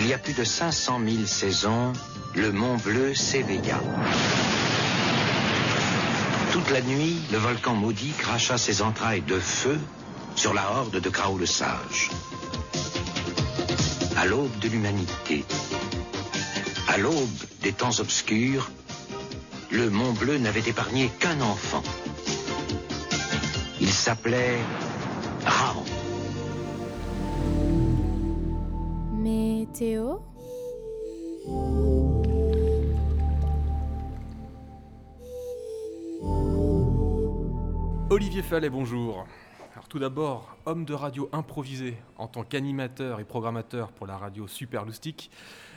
Il y a plus de 500 000 saisons, le Mont Bleu s'éveilla. Toute la nuit, le volcan maudit cracha ses entrailles de feu sur la horde de Grau le Sage. À l'aube de l'humanité, à l'aube des temps obscurs, le Mont Bleu n'avait épargné qu'un enfant. Il s'appelait Météo Olivier Fallet, bonjour. Alors tout d'abord, homme de radio improvisé en tant qu'animateur et programmateur pour la radio Super Loustic.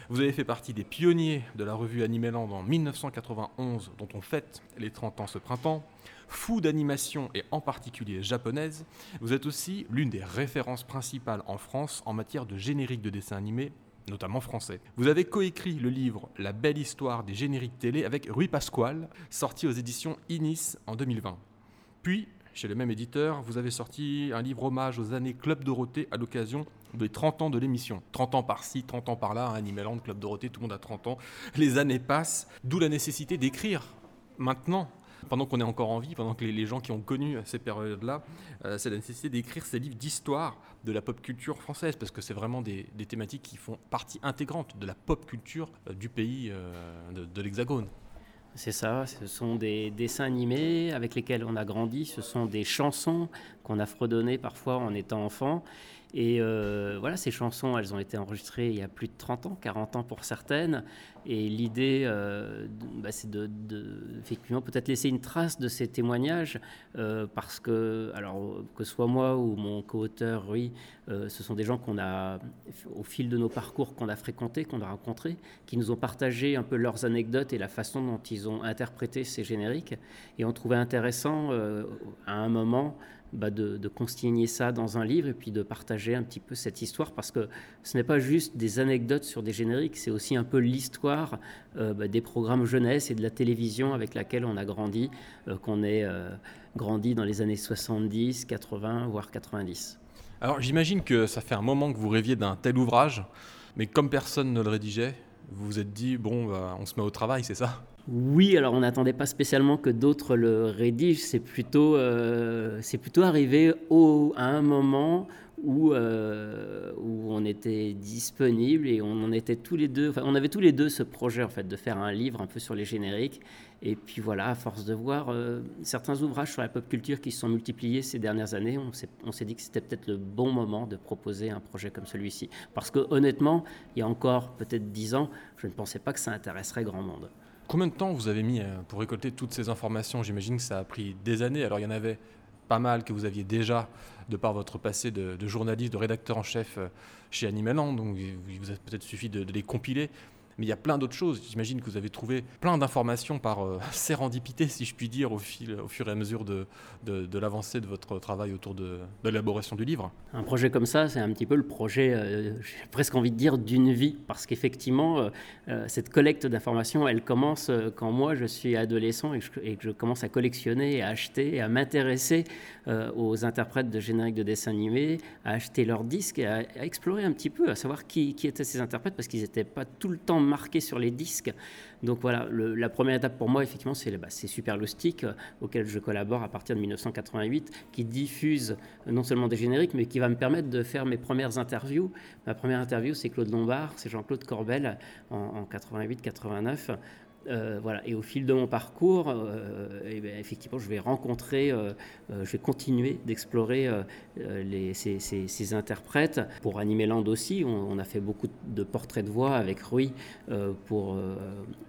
Vous avez fait partie des pionniers de la revue Animeland en 1991, dont on fête les 30 ans ce printemps. Fou d'animation et en particulier japonaise, vous êtes aussi l'une des références principales en France en matière de générique de dessins animés notamment français. Vous avez coécrit le livre La belle histoire des génériques télé avec Rui Pasquale, sorti aux éditions Inis en 2020. Puis, chez le même éditeur, vous avez sorti un livre hommage aux années Club Dorothée à l'occasion des 30 ans de l'émission. 30 ans par-ci, 30 ans par-là, hein, Animeland, Club Dorothée, tout le monde a 30 ans. Les années passent, d'où la nécessité d'écrire maintenant pendant qu'on est encore en vie, pendant que les, gens qui ont connu ces périodes-là, euh, c'est la nécessité d'écrire ces livres d'histoire de la pop culture française, parce que c'est vraiment des, thématiques qui font partie intégrante de la pop culture euh, du pays euh, de l'Hexagone. C'est ça, ce sont des dessins animés avec lesquels on a grandi, ce sont des chansons qu'on a fredonnées parfois en étant enfant. Et euh, voilà, ces chansons, elles ont été enregistrées il y a plus de 30 ans, 40 ans pour certaines. Et l'idée, euh, bah, c'est de, effectivement peut-être laisser une trace de ces témoignages, euh, parce que, alors que ce soit moi ou mon co-auteur, oui, ce sont des gens qu'on a, au fil de nos parcours, qu'on a fréquentés, qu'on a rencontrés, qui nous ont partagé un peu leurs anecdotes et la façon dont ils ont interprété ces génériques. Et on trouvait intéressant, moment, bah, de, consigner ça dans un livre et puis de partager un petit peu cette histoire parce que ce n'est pas juste des anecdotes sur des génériques, c'est aussi un peu l'histoire euh, bah, des programmes jeunesse et de la télévision avec laquelle on a grandi, euh, qu'on ait euh, grandi dans les années 70, 80, voire 90. Alors j'imagine que ça fait un moment que vous rêviez d'un tel ouvrage, mais comme personne ne le rédigeait, vous vous êtes dit, bon, bah, on se met au travail, c'est ça? Oui, alors on n'attendait pas spécialement que d'autres le rédigent, c'est plutôt, euh, c'est plutôt arrivé au, à un moment où, euh, où on était disponible et on en était tous les deux, enfin, on avait tous les deux ce projet en fait de faire un livre un peu sur les génériques. Et puis voilà, à force de voir euh, certains ouvrages sur la pop culture qui se sont multipliés ces dernières années, on s'est dit que c'était peut-être le bon moment de proposer un projet comme celui-ci. Parce que honnêtement, il y a encore peut-être dix ans, je ne pensais pas que ça intéresserait grand monde. Combien de temps vous avez mis euh, pour récolter toutes ces informations? J'imagine que ça a pris des années. Alors il y en avait pas mal que vous aviez déjà de par votre passé de, journaliste, de rédacteur en chef euh, chez Animaland, donc il vous a peut-être suffi de, les compiler. Mais il y a plein d'autres choses. J'imagine que vous avez trouvé plein d'informations par euh, sérendipité, si je puis dire, au, fil, au fur et à mesure de, l'avancée de votre travail autour de, l'élaboration du livre. Un projet comme ça, c'est un petit peu le projet, euh, j'ai presque envie de dire, d'une vie. Parce qu'effectivement, euh, cette collecte d'informations, elle commence quand moi, je suis adolescent et que, je, et commence à collectionner, à acheter, et à m'intéresser aux interprètes de génériques de dessins animés, à acheter leurs disques et à, explorer un petit peu, à savoir qui étaient ces interprètes, parce qu'ils n'étaient pas tout le temps marqué sur les disques. Donc voilà, la première étape pour moi, effectivement, c'est bah, Super euh, auquel je collabore à partir de 1988, qui diffuse non seulement des génériques, mais qui va me permettre de faire mes premières interviews. Ma première interview, c'est Claude Lombard, c'est Jean-Claude Corbel en 88-89. Euh. Et au fil de mon parcours, euh, eh ben, effectivement, je vais rencontrer, euh, je vais continuer d'explorer ces, interprètes. Pour Animeland aussi, on, a fait beaucoup de portraits de voix avec Rui pour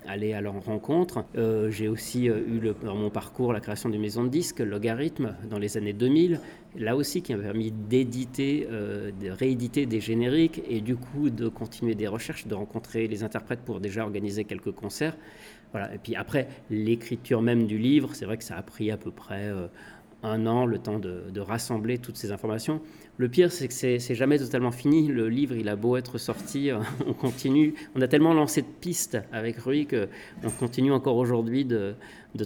aller à leur rencontre. J'ai aussi eu dans mon parcours la création d'une maison de disques, Logarithme, dans les années 2000 là aussi qui m'a permis d'éditer, de rééditer des génériques et du coup de continuer des recherches, de rencontrer les interprètes pour déjà organiser quelques concerts. Et puis après, l'écriture même du livre, c'est vrai que ça a pris à peu près euh, un an, le temps de, rassembler toutes ces informations. Le pire, c'est que c'est jamais totalement fini. Le livre, il a beau être sorti, on continue. On a tellement lancé de pistes avec Rui qu'on continue encore aujourd'hui de,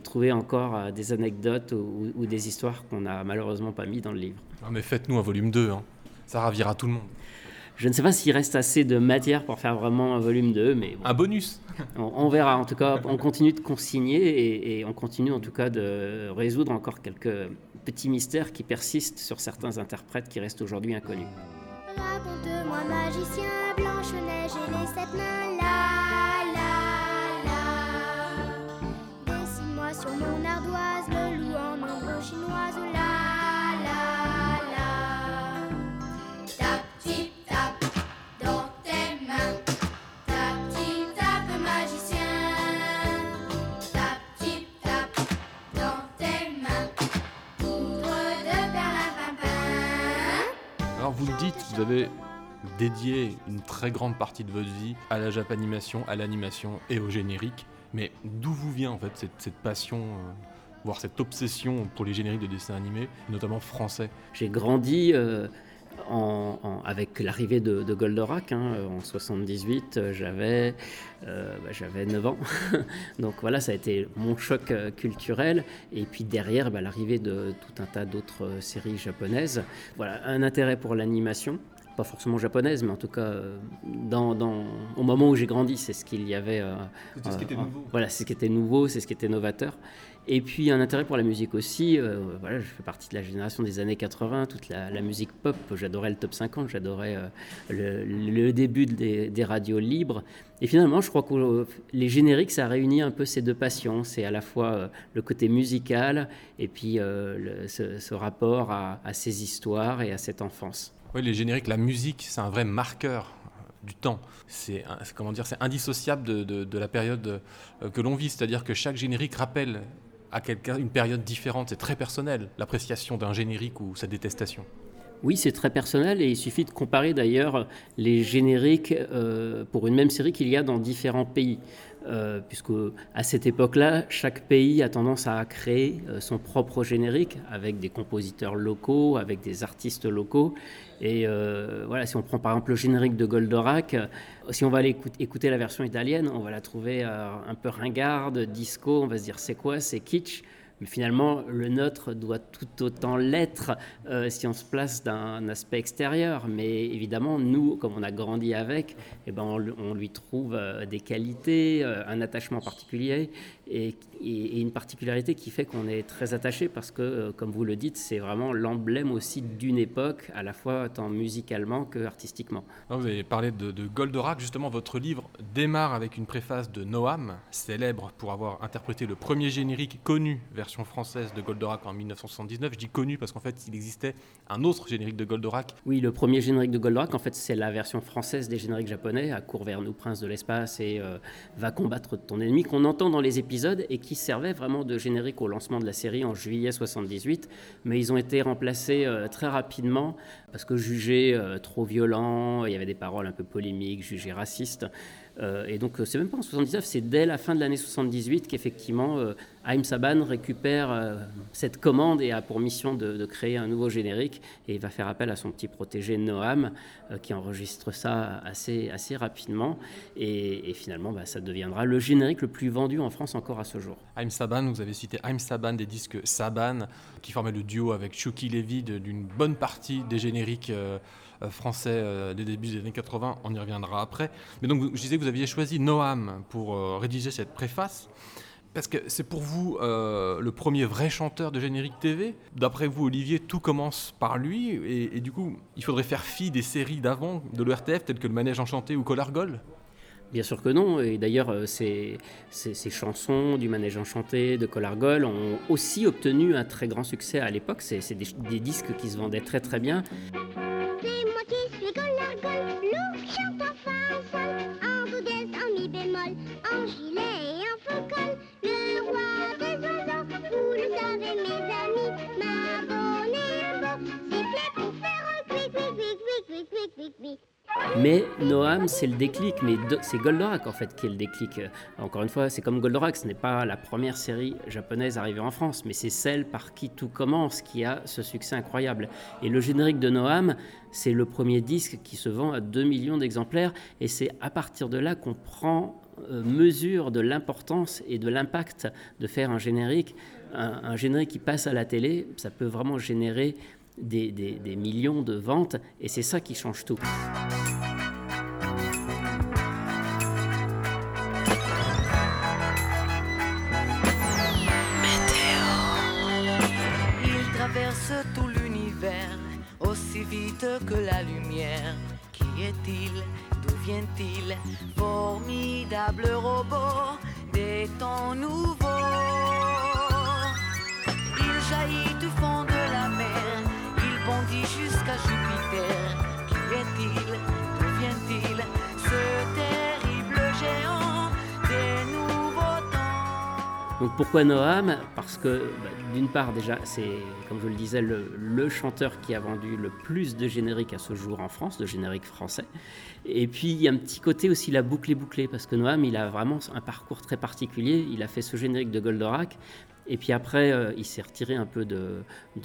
trouver encore euh, des anecdotes ou, des histoires qu'on n'a malheureusement pas mis dans le livre. mais faites-nous un volume 2, hein. ça ravira tout le monde. Je ne sais pas s'il reste assez de matière pour faire vraiment un volume 2, mais... Un bonus. On, verra. En tout cas, on continue de consigner et, on continue en tout cas de résoudre encore quelques petits mystères qui persistent sur certains interprètes qui restent aujourd'hui inconnus. Raconte-moi, magicien, Blanche-Neige et les sept nains, Dessine-moi sur mon ardoise le loup en ombre chinoise, vous le dites, vous avez dédié une très grande partie de votre vie à la japanimation, à l'animation et au générique. Mais d'où vous vient en fait cette, passion, euh, voire cette obsession pour les génériques de dessins animés, notamment français? J'ai grandi euh, avec l'arrivée de, Goldorak hein, en 78. Euh, j'avais bah, j'avais 9 ans. Donc voilà, ça a été mon choc culturel. Et puis derrière, bah, l'arrivée de tout un tas d'autres séries japonaises. Voilà, un intérêt pour l'animation pas forcément japonaise, mais en tout cas, dans, dans au moment où j'ai grandi, c'est ce qu'il y avait. C'était ce qui était nouveau. Voilà, c'est ce qui était nouveau, c'est ce qui était novateur. Et puis un intérêt pour la musique aussi. Euh, voilà, je fais partie de la génération des années 80, toute la, musique pop. J'adorais le top 50, j'adorais euh, le, début des, radios libres. Et finalement, je crois que les génériques, ça réunit un peu ces deux passions. C'est à la fois euh, le côté musical et puis ce, rapport à, ces histoires et à cette enfance. Oui, les génériques, la musique, c'est un vrai marqueur du temps. C'est comment dire, c'est indissociable de, la période que l'on vit. C'est-à-dire que chaque générique rappelle à une période différente. C'est très personnel, l'appréciation d'un générique ou sa détestation. Oui, c'est très personnel et il suffit de comparer d'ailleurs les génériques euh, pour une même série qu'il y a dans différents pays. Euh, puisque à cette époque-là, chaque pays a tendance à créer euh, son propre générique avec des compositeurs locaux, avec des artistes locaux. Et euh, voilà, si on prend par exemple le générique de Goldorak, si on va aller écouter la version italienne, on va la trouver un peu ringarde, disco, on va se dire c'est quoi, c'est kitsch. Mais finalement, le nôtre doit tout autant l'être euh, si on se place d'un aspect extérieur. Mais évidemment, nous, comme on a grandi avec, eh ben on, lui trouve euh, des qualités, euh, un attachement particulier et, une particularité qui fait qu'on est très attaché parce que, comme vous le dites, c'est vraiment l'emblème aussi d'une époque, à la fois tant musicalement que artistiquement. vous avez parlé de, Goldorak. Justement, votre livre démarre avec une préface de Noam, célèbre pour avoir interprété le premier générique connu vers française de Goldorak en 1979. Je dis connu parce qu'en fait, il existait un autre générique de Goldorak. Oui, le premier générique de Goldorak, en fait, c'est la version française des génériques japonais, à court vers nous, prince de l'espace et euh, va combattre ton ennemi, qu'on entend dans les épisodes et qui servait vraiment de générique au lancement de la série en juillet 78. Mais ils ont été remplacés euh, très rapidement parce que jugés euh, trop violents, il y avait des paroles un peu polémiques, jugés racistes. Et donc, c'est même pas en 79, c'est dès la fin de l'année 78 qu'effectivement, euh, Haïm Saban récupère cette commande et a pour mission de, créer un nouveau générique. Et il va faire appel à son petit protégé Noam, qui enregistre ça assez, assez rapidement. Et, finalement, bah, ça deviendra le générique le plus vendu en France encore à ce jour. Haïm Saban, vous avez cité Haïm Saban des disques Saban, qui formait le duo avec Chucky Levy d'une bonne partie des génériques. Euh, français euh, des débuts des années 80, on y reviendra après. Mais donc je disais que vous aviez choisi Noam pour euh, rédiger cette préface. Parce que c'est pour vous le premier vrai chanteur de générique TV. D'après vous, Olivier, tout commence par lui. Et, du coup, il faudrait faire fi des séries d'avant de l'ERTF, telles que Le Manège Enchanté ou Colargol Bien sûr que non. Et d'ailleurs, ces, ces, chansons du Manège Enchanté, de Colargol, ont aussi obtenu un très grand succès à l'époque. C'est des, des disques qui se vendaient très très bien. Mais Noam, c'est le déclic, mais c'est Goldorak en fait qui est le déclic. Euh, encore une fois, c'est comme Goldorak, ce n'est pas la première série japonaise arrivée en France, mais c'est celle par qui tout commence qui a ce succès incroyable. Et le générique de Noam, c'est le premier disque qui se vend à 2 millions d'exemplaires, et c'est à partir de là qu'on prend euh, mesure de l'importance et de l'impact de faire un générique. Un générique qui passe à la télé, ça peut vraiment générer des, millions de ventes, et c'est ça qui change tout. tout l'univers aussi vite que la lumière. Qui est-il? D'où vient-il? Formidable robot des temps nouveaux. Il jaillit du fond de la mer, il bondit jusqu'à Jupiter. Qui est-il? D'où vient-il Ce terrible géant des nouveaux temps? Donc pourquoi Noam? Parce que bah, d'une part, déjà, c'est, comme je le disais, le, chanteur qui a vendu le plus de génériques à ce jour en France, de génériques français. Et puis, il y a un petit côté aussi, la boucle est bouclée, parce que Noam, il a vraiment un parcours très particulier. Il a fait ce générique de Goldorak, et puis après, euh, il s'est retiré un peu de.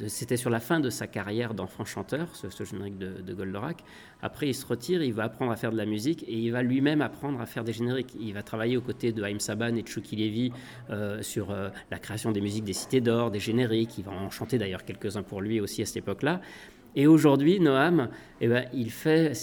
C'était sur la fin de sa carrière d'enfant chanteur, ce, générique de, de, Goldorak. Après, il se retire, il va apprendre à faire de la musique et il va lui-même apprendre à faire des génériques. Il va travailler aux côtés de Haïm Saban et de Chucky Levy euh, sur euh, la création des musiques des Cités d'Or, des génériques. Il va en chanter d'ailleurs quelques-uns pour lui aussi à cette époque-là. Et aujourd'hui, Noam, eh ben, il, fait,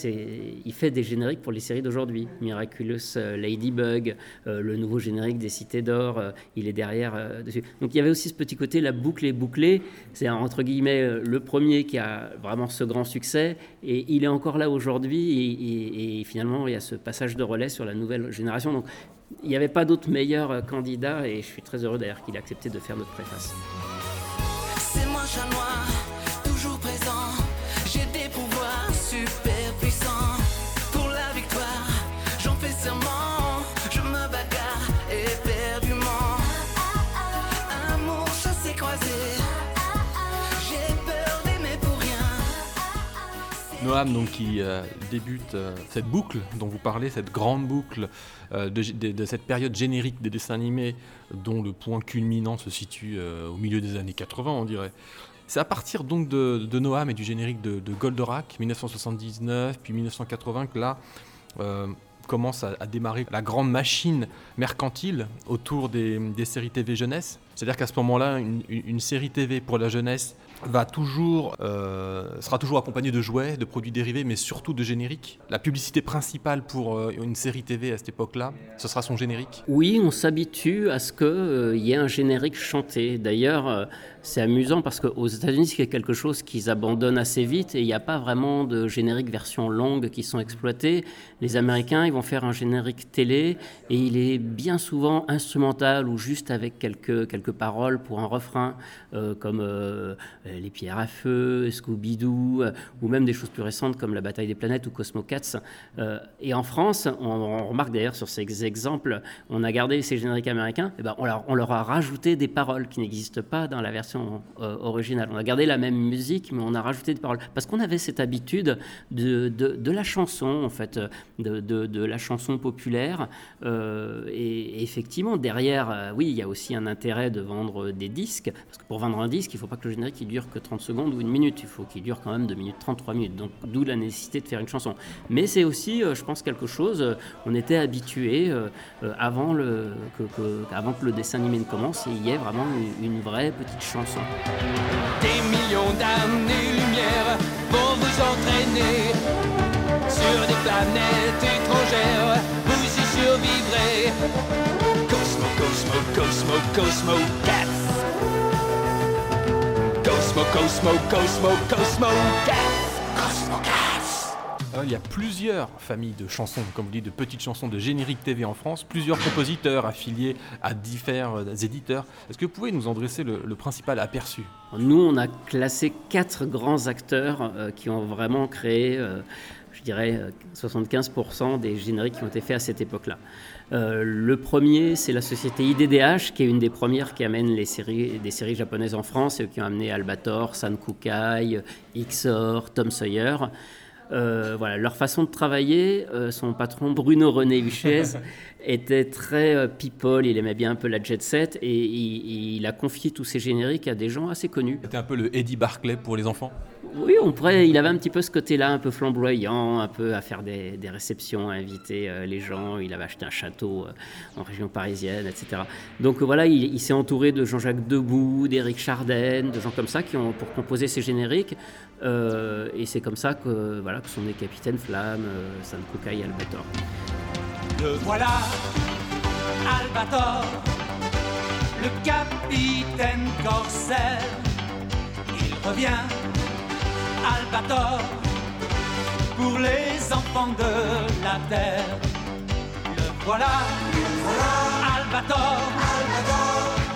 il fait des génériques pour les séries d'aujourd'hui. Miraculous euh, Ladybug, euh, le nouveau générique des Cités d'Or, euh, il est derrière dessus. Donc il y avait aussi ce petit côté, la boucle est bouclée. C'est entre guillemets le premier qui a vraiment ce grand succès. Et il est encore là aujourd'hui. Et, finalement, il y a ce passage de relais sur la nouvelle génération. Donc il n'y avait pas d'autre meilleur candidat. Et je suis très heureux d'ailleurs qu'il ait accepté de faire notre préface. C'est moi, Noam donc, qui euh, débute euh, cette boucle dont vous parlez, cette grande boucle euh, de, cette période générique des dessins animés dont le point culminant se situe au milieu des années 80, on dirait. C'est à partir donc de, Noam et du générique de, Goldorak, 1979 puis 1980, que là commence à, démarrer la grande machine mercantile autour des, séries TV jeunesse. C'est-à-dire qu'à ce moment-là, une, série TV pour la jeunesse va toujours, euh, sera toujours accompagné de jouets, de produits dérivés, mais surtout de génériques. La publicité principale pour euh, une série TV à cette époque-là, ce sera son générique. Oui, on s'habitue à ce qu'il euh, y ait un générique chanté. D'ailleurs, c'est amusant parce qu'aux États-Unis, c'est quelque chose qu'ils abandonnent assez vite et il n'y a pas vraiment de générique version longue qui sont exploités. Les Américains, ils vont faire un générique télé et il est bien souvent instrumental ou juste avec quelques, quelques paroles pour un refrain, comme euh, les pierres à feu, Scooby-Doo, euh, ou même des choses plus récentes comme la bataille des planètes ou Cosmo Cats. Euh, et en France, on, remarque d'ailleurs sur ces exemples, on a gardé ces génériques américains, et ben on, leur, a rajouté des paroles qui n'existent pas dans la version originale. On a gardé la même musique, mais on a rajouté des paroles. Parce qu'on avait cette habitude de, de, la chanson, en fait, de, de la chanson populaire. et, effectivement, derrière, oui, il y a aussi un intérêt de vendre des disques, parce que pour vendre un disque, il ne faut pas que le générique dure que 30 secondes ou une minute. Il faut qu'il dure quand même 2 minutes 30, 3 minutes. Donc d'où la nécessité de faire une chanson. Mais c'est aussi, euh, je pense, quelque chose, euh, on était habitué euh, avant, que, avant que le dessin animé ne commence, il y ait vraiment une, vraie petite chanson. Des millions d'années-lumière vont vous entraîner sur des planètes étrangères, vous y survivrez. Cosmo, Cosmo, Cosmo, Cosmo, Cats. Cosmo, Cosmo, Cosmo, Cosmo il y a plusieurs familles de chansons, comme vous dites, de petites chansons de générique TV en France, plusieurs compositeurs affiliés à différents éditeurs. Est-ce que vous pouvez nous en dresser le, principal aperçu? Nous, on a classé quatre grands acteurs euh, qui ont vraiment créé, euh, je dirais, 75% euh, des génériques qui ont été faits à cette époque-là. Euh, le premier, c'est la société IDDH, qui est une des premières qui amène les séries, des séries japonaises en France, et qui ont amené Albator, Sankukai, Ixor, Tom Sawyer. Euh, voilà, leur façon de travailler, euh, son patron Bruno René Huchez était très people, il aimait bien un peu la jet set et il, a confié tous ses génériques à des gens assez connus. C'était un peu le Eddie Barclay pour les enfants? Oui, on pourrait. Il avait un petit peu ce côté-là, un peu flamboyant, un peu à faire des, réceptions, à inviter euh, les gens. Il avait acheté un château euh, en région parisienne, etc. Donc voilà, il, s'est entouré de Jean-Jacques Debout, d'Éric Chardin, de gens comme ça qui ont pour composer ses génériques. et c'est comme ça que voilà que sont nés Capitaine Flamme, Sam Cooke et Albator. Le voilà, Albator, le capitaine corsaire. Il revient, Albator, pour les enfants de la terre. Le voilà, Albator,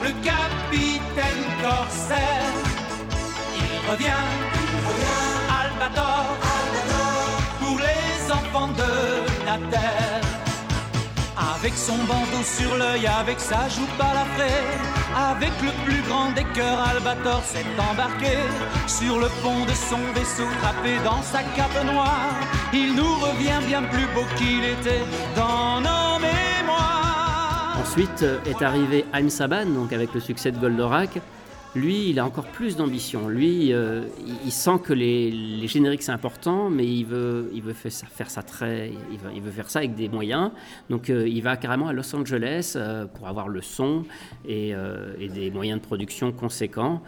le capitaine corsaire. Il revient, Albator, pour les enfants de la terre. Avec son bandeau sur l'œil, avec sa joue balafrée, avec le plus grand des cœurs, Albator s'est embarqué sur le pont de son vaisseau, trappé dans sa cape noire. Il nous revient bien plus beau qu'il était dans nos mémoires. Ensuite euh, est arrivé Haïm Saban, donc avec le succès de Goldorak. Lui, il a encore plus d'ambition. Lui, euh, il sent que les, génériques c'est important, mais il veut, faire ça, très, il veut, faire ça avec des moyens. Donc, euh, il va carrément à Los Angeles euh, pour avoir le son et, des moyens de production conséquents.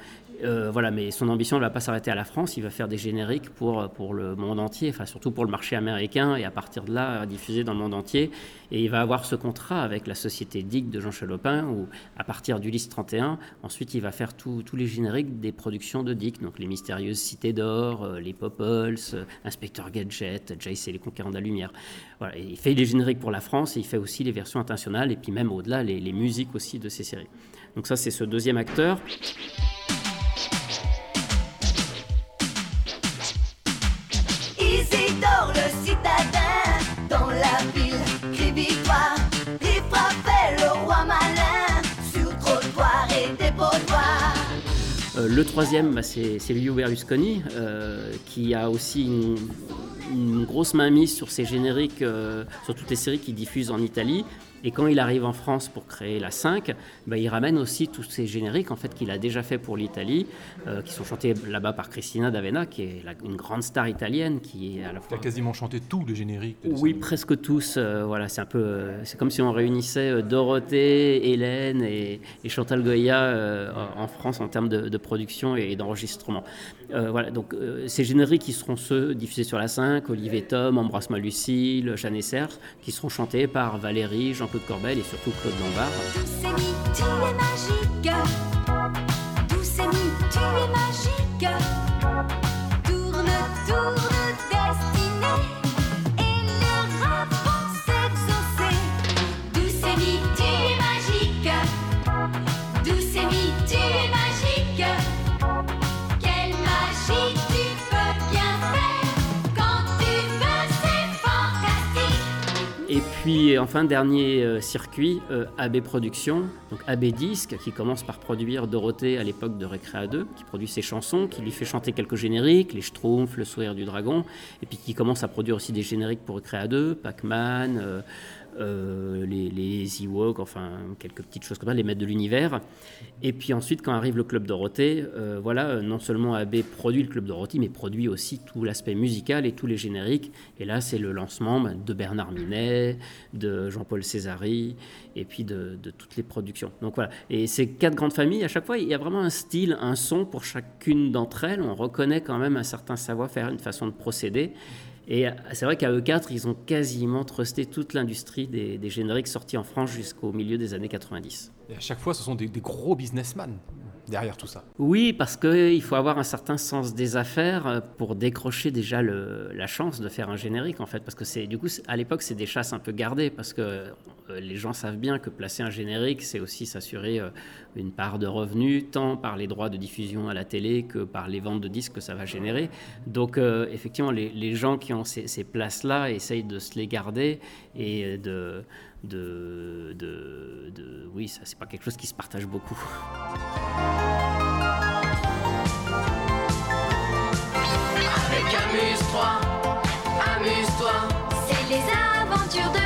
Euh, voilà, mais son ambition ne va pas s'arrêter à la France, il va faire des génériques pour, pour le monde entier, enfin surtout pour le marché américain, et à partir de là, diffuser dans le monde entier. Et il va avoir ce contrat avec la société DIC de Jean Chalopin, où à partir du liste 31, ensuite il va faire tous les génériques des productions de DIC, donc les mystérieuses Cités d'Or, euh, les Popols, euh, Inspecteur Gadget, Jace et les Conquérants de la Lumière. Voilà, il fait les génériques pour la France, et il fait aussi les versions internationales, et puis même au-delà, les, les musiques aussi de ces séries. Donc ça, c'est ce deuxième acteur. Le troisième, bah, c'est Liu Berlusconi, euh, qui a aussi une, une grosse mainmise sur ses génériques, euh, sur toutes les séries qu'il diffuse en Italie. Et quand il arrive en France pour créer la 5, bah, il ramène aussi tous ces génériques en fait, qu'il a déjà fait pour l'Italie, euh, qui sont chantés là-bas par Cristina D'Avena, qui est une grande star italienne. qui est à la fois... a quasiment chanté tous les génériques Oui, presque tous. Euh, voilà, c'est un peu, c'est comme si on réunissait Dorothée, Hélène et, Chantal Goya en France en termes de, de production et d'enregistrement. voilà, donc ces génériques qui seront ceux diffusés sur la 5, Olivier Tom, Embrasse-moi Lucille, Jeanne Serre, qui seront chantés par Valérie, Jean-Claude Corbel et surtout Claude Lombard. Puis enfin, dernier euh, circuit, euh, AB Productions, donc AB Disque, qui commence par produire Dorothée à l'époque de Récréa 2, qui produit ses chansons, qui lui fait chanter quelques génériques, Les Schtroumpfs, Le Sourire du Dragon, et puis qui commence à produire aussi des génériques pour Récréa 2, Pac-Man, euh, euh, les, les Ewoks, enfin quelques petites choses comme ça, les maîtres de l'univers. Et puis ensuite, quand arrive le Club Dorothée, euh, voilà, non seulement AB produit le Club Dorothée, mais produit aussi tout l'aspect musical et tous les génériques. Et là, c'est le lancement ben, de Bernard Minet, de Jean-Paul Césari, et puis de, toutes les productions. Donc voilà. Et ces quatre grandes familles, à chaque fois, il y a vraiment un style, un son pour chacune d'entre elles. On reconnaît quand même un certain savoir-faire, une façon de procéder. Et c'est vrai qu'à E4, ils ont quasiment trusté toute l'industrie des, génériques sortis en France jusqu'au milieu des années 90. Et à chaque fois, ce sont des gros businessmen derrière tout ça. Oui, parce qu'il faut avoir un certain sens des affaires euh, pour décrocher déjà la chance de faire un générique, en fait. Parce que du coup, à l'époque, c'est des chasses un peu gardées, parce que euh, les gens savent bien que placer un générique, c'est aussi s'assurer euh, une part de revenus, tant par les droits de diffusion à la télé que par les ventes de disques que ça va générer. Donc, effectivement, les, les, gens qui ont ces, ces places-là essayent de se les garder et de de, de, de oui, ça c'est pas quelque chose qui se partage beaucoup. Avec amuse-toi, amuse-toi, c'est les aventures de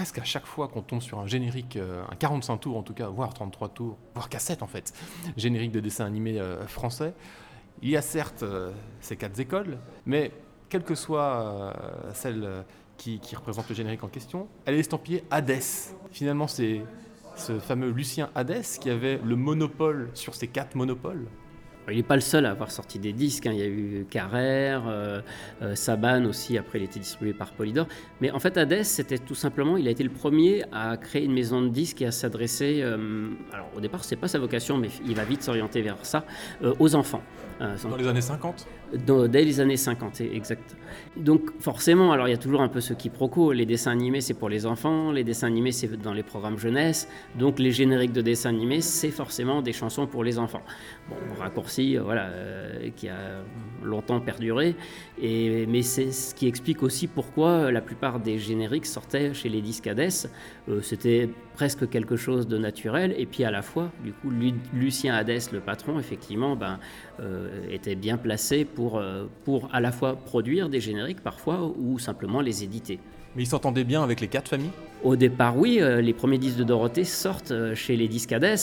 presque à chaque fois qu'on tombe sur un générique, euh, un 45 tours en tout cas, voire 33 tours, voire cassette en fait, générique de dessin animé euh, français, il y a certes euh, ces quatre écoles, mais quelle que soit celle qui, qui représente le générique en question, elle est estampillée Hadès. Finalement, c'est ce fameux Lucien Hadès qui avait le monopole sur ces quatre monopoles. Il n'est pas le seul à avoir sorti des disques. hein. Il y a eu Carrère, euh, euh, Saban aussi. Après, il était distribué par Polydor. Mais en fait, Hades, c'était tout simplement, il a été le premier à créer une maison de disques et à s'adresser. euh, alors, au départ, c'est pas sa vocation, mais il va vite s'orienter vers ça, aux enfants. Dans les années 50 dans- dès les années 50, exact. Donc forcément, alors il y a toujours un peu ce quiproquo. Les dessins animés, c'est pour les enfants. Les dessins animés, c'est dans les programmes jeunesse. Donc les génériques de dessins animés, c'est forcément des chansons pour les enfants. Bon, raccourci, euh, voilà, euh, qui a longtemps perduré. Et, mais c'est ce qui explique aussi pourquoi la plupart des génériques sortaient chez les discades. Euh, C'était presque quelque chose de naturel. Et puis à la fois, du coup, Lu- Lucien Hadès, le patron, effectivement, ben, était bien placé pour, pour à la fois produire des génériques parfois ou simplement les éditer. Mais il s'entendait bien avec les quatre familles Au départ, oui, euh, les premiers disques de Dorothée sortent euh, chez les Discades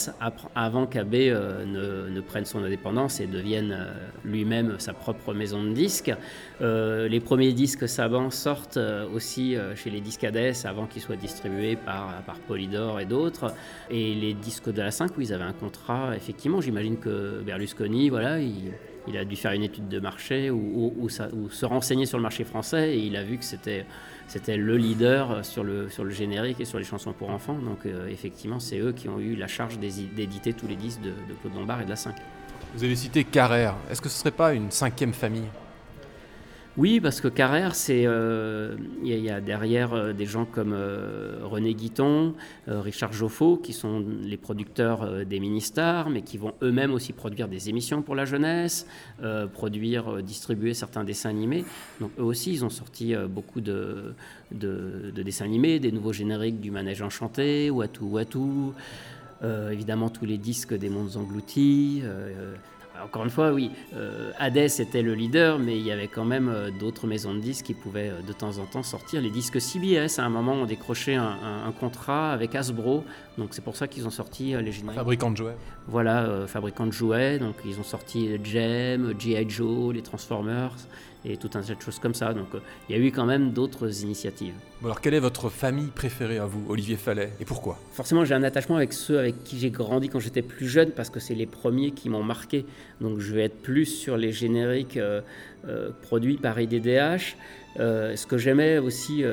avant qu'AB euh, ne, ne prenne son indépendance et devienne lui-même sa propre maison de disques. Les premiers disques Saban sortent aussi chez les Discades avant qu'ils soient distribués par, par Polydor et d'autres. Et les disques de la 5, où ils avaient un contrat, effectivement, j'imagine que Berlusconi, voilà, il, a dû faire une étude de marché ou se renseigner sur le marché français et il a vu que c'était c'était le leader sur le, sur le générique et sur les chansons pour enfants. Donc euh, effectivement, c'est eux qui ont eu la charge d'éditer tous les disques de, de Claude Lombard et de la 5. Vous avez cité Carrère. Est-ce que ce serait pas une cinquième famille? Oui, parce que Carrère, c'est euh, il y, a- derrière euh, des gens comme euh, René Guiton, Richard Joffo, qui sont les producteurs des mini-stars, mais qui vont eux-mêmes aussi produire des émissions pour la jeunesse, produire, distribuer certains dessins animés. Donc eux aussi, ils ont sorti beaucoup de, de, de dessins animés, des nouveaux génériques du Manège Enchanté, Watu, euh, évidemment tous les disques des Mondes Engloutis. Encore une fois, oui, euh, Hades était le leader, mais il y avait quand même euh, d'autres maisons de disques qui pouvaient euh, de temps en temps sortir. Les disques CBS, à un moment, ont décroché un, un- un contrat avec Hasbro, donc c'est pour ça qu'ils ont sorti euh, les génériques. Fabricant de jouets. Voilà, fabricant de jouets, donc ils ont sorti Jem, G.I. Joe, les Transformers, et tout un tas de choses comme ça. Donc il y a eu quand même d'autres initiatives. Bon, alors, quelle est votre famille préférée à vous, Olivier Fallet, et pourquoi? Forcément, j'ai un attachement avec ceux avec qui j'ai grandi quand j'étais plus jeune, parce que c'est les premiers qui m'ont marqué. Donc je vais être plus sur les génériques euh, euh, produits par IDDH. Euh, ce que j'aimais aussi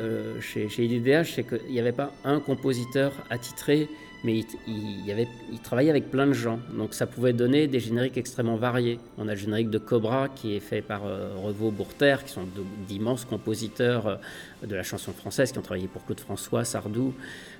chez IDDH, c'est qu'il n'y avait pas un compositeur attitré, mais il, y avait, il travaillait avec plein de gens. Donc ça pouvait donner des génériques extrêmement variés. On a le générique de Cobra qui est fait par euh, Revaux Bourter, qui sont d'immenses compositeurs euh, de la chanson française, qui ont travaillé pour Claude François, Sardou.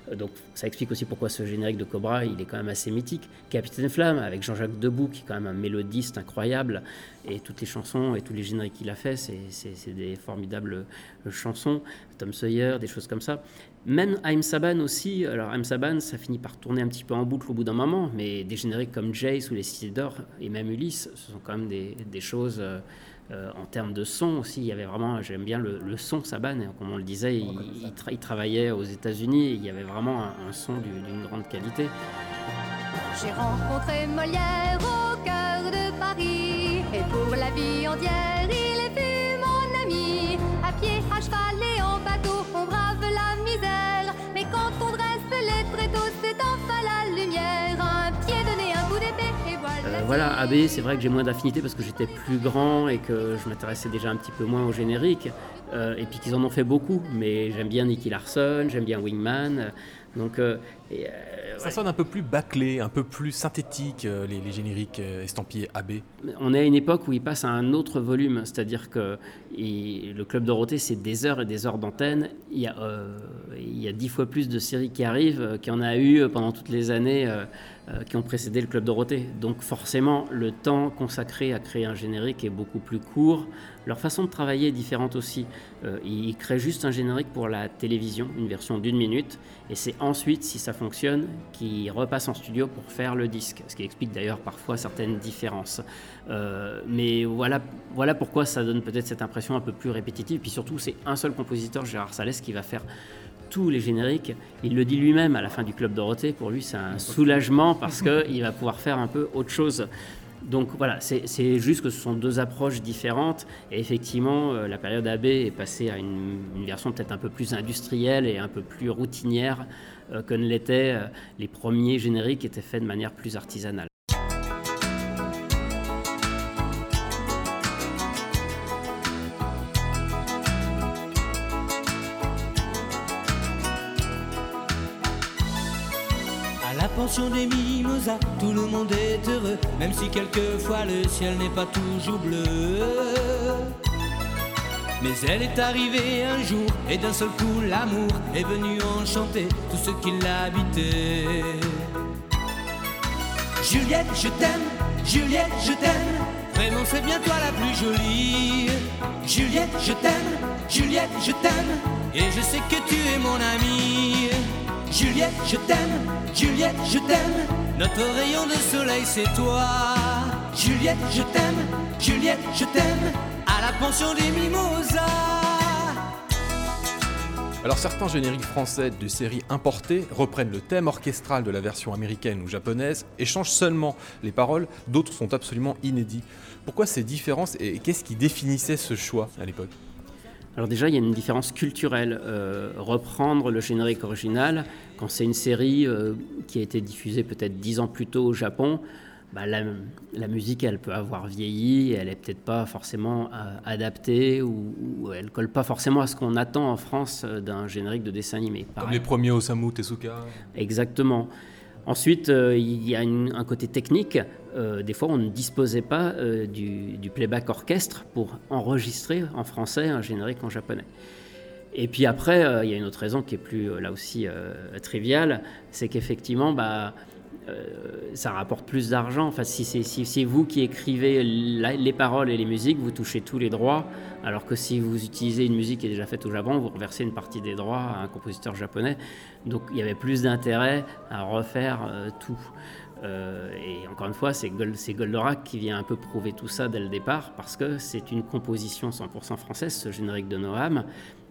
Euh, Donc ça explique aussi pourquoi ce générique de Cobra, il est quand même assez mythique. Capitaine Flamme, avec Jean-Jacques Debout, qui est quand même un mélodiste incroyable. Et toutes les chansons et tous les génériques qu'il a fait, c'est des formidables le, chanson, Tom Sawyer, des choses comme ça. Même Aim Saban aussi, alors Aim Saban, ça finit par tourner un petit peu en boucle au bout d'un moment, mais des génériques comme Jace ou Les Cités d'Or et même Ulysse, ce sont quand même des, choses euh, en termes de son aussi. Il y avait vraiment, j'aime bien le, son Saban, hein, comme on le disait, il, travaillait aux États-Unis, il y avait vraiment un, son d'une grande qualité. J'ai rencontré Molière au cœur de Paris, et pour la vie entière, voilà. Euh, AB, c'est vrai que j'ai moins d'affinité parce que j'étais plus grand et que je m'intéressais déjà un petit peu moins au générique, euh, et puis qu'ils en ont fait beaucoup, mais j'aime bien Nicky Larson, j'aime bien Wingman, donc, euh, ça sonne un peu plus bâclé, un peu plus synthétique, les, génériques estampillés AB. On est à une époque où il passe à un autre volume, c'est-à-dire que le Club Dorothée, c'est des heures et des heures d'antenne. Il y a dix fois plus de séries qui arrivent qu'il y en a eu pendant toutes les années qui ont précédé le Club Dorothée. Donc forcément, le temps consacré à créer un générique est beaucoup plus court. Leur façon de travailler est différente aussi. Euh, ils créent juste un générique pour la télévision, une version d'une minute, et c'est ensuite, si ça fonctionne, qu'ils repassent en studio pour faire le disque, ce qui explique d'ailleurs parfois certaines différences. Euh, mais voilà, voilà pourquoi ça donne peut-être cette impression un peu plus répétitive. Puis surtout, c'est un seul compositeur, Gérard Salès, qui va faire tous les génériques. Il le dit lui-même à la fin du Club Dorothée. Pour lui, c'est un soulagement parce qu'il va pouvoir faire un peu autre chose. Donc voilà, c'est juste que ce sont deux approches différentes. Et effectivement, euh, la période AB est passée à une, version peut-être un peu plus industrielle et un peu plus routinière euh, que ne l'étaient euh, les premiers génériques qui étaient faits de manière plus artisanale. Tout le monde est heureux, même si quelquefois le ciel n'est pas toujours bleu. Mais elle est arrivée un jour, et d'un seul coup l'amour est venu enchanter tout ce qui l'habitait. Juliette, je t'aime, Juliette, je t'aime, vraiment c'est bien toi la plus jolie. Juliette, je t'aime, Juliette, je t'aime, et je sais que tu es mon amie. Juliette, je t'aime, Juliette, je t'aime. Notre rayon de soleil, c'est toi. Juliette, je t'aime, Juliette, je t'aime. À la pension des mimosas. Alors certains génériques français de séries importées reprennent le thème orchestral de la version américaine ou japonaise et changent seulement les paroles, d'autres sont absolument inédits. Pourquoi ces différences et qu'est-ce qui définissait ce choix à l'époque? Alors déjà, il y a une différence culturelle. Euh, reprendre le générique original, quand c'est une série euh, qui a été diffusée peut-être dix ans plus tôt au Japon, bah, la, musique, elle peut avoir vieilli, elle est peut-être pas forcément euh, adaptée ou, ou, elle colle pas forcément à ce qu'on attend en France d'un générique de dessin animé. Comme les premiers Osamu Tezuka. Exactement. Ensuite, il y a un côté technique. Euh, des fois, on ne disposait pas euh, du, playback orchestre pour enregistrer en français un générique en japonais. Et puis après, il y a une autre raison qui est plus, là aussi, triviale, c'est qu'effectivement, bah, euh, ça rapporte plus d'argent. Enfin, si c'est vous qui écrivez les paroles et les musiques, vous touchez tous les droits, alors que si vous utilisez une musique qui est déjà faite au Japon, vous reversez une partie des droits à un compositeur japonais. Donc il y avait plus d'intérêt à refaire euh, tout. Euh, et encore une fois, c'est Goldorak qui vient un peu prouver tout ça dès le départ, parce que c'est une composition 100% française, ce générique de Noam,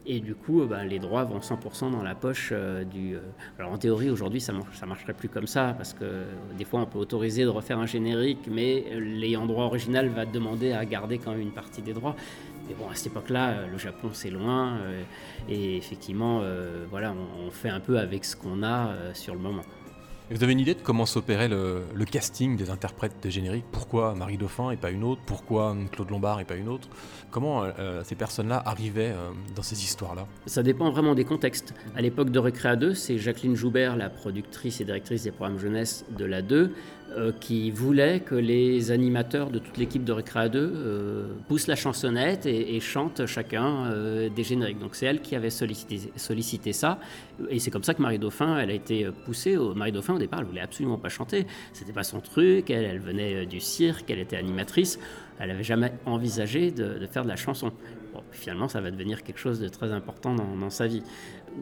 et du coup, euh, bah, les droits vont 100% dans la poche euh, du. Alors en théorie, aujourd'hui, ça ne marcherait plus comme ça, parce que des fois, on peut autoriser de refaire un générique, mais l'ayant droit original va demander à garder quand même une partie des droits. Mais bon, à cette époque-là, le Japon, c'est loin, et effectivement, voilà, on, fait un peu avec ce qu'on a sur le moment. Vous avez une idée de comment s'opérait le, casting des interprètes des génériques? Pourquoi Marie Dauphin et pas une autre? Pourquoi Claude Lombard et pas une autre? Comment euh, ces personnes-là arrivaient euh, dans ces histoires-là? Ça dépend vraiment des contextes. À l'époque de Récréa 2, c'est Jacqueline Joubert, la productrice et directrice des programmes jeunesse de la 2, euh, qui voulait que les animateurs de toute l'équipe de Récréa 2 euh, poussent la chansonnette et, chantent chacun euh, des génériques. Donc c'est elle qui avait sollicité, ça. Et c'est comme ça que Marie Dauphin, elle a été poussée. Marie Dauphin, au départ, elle voulait absolument pas chanter. C'était pas son truc. Elle, venait du cirque, elle était animatrice. Elle n'avait jamais envisagé de, faire de la chanson. finalement, ça va devenir quelque chose de très important dans sa vie.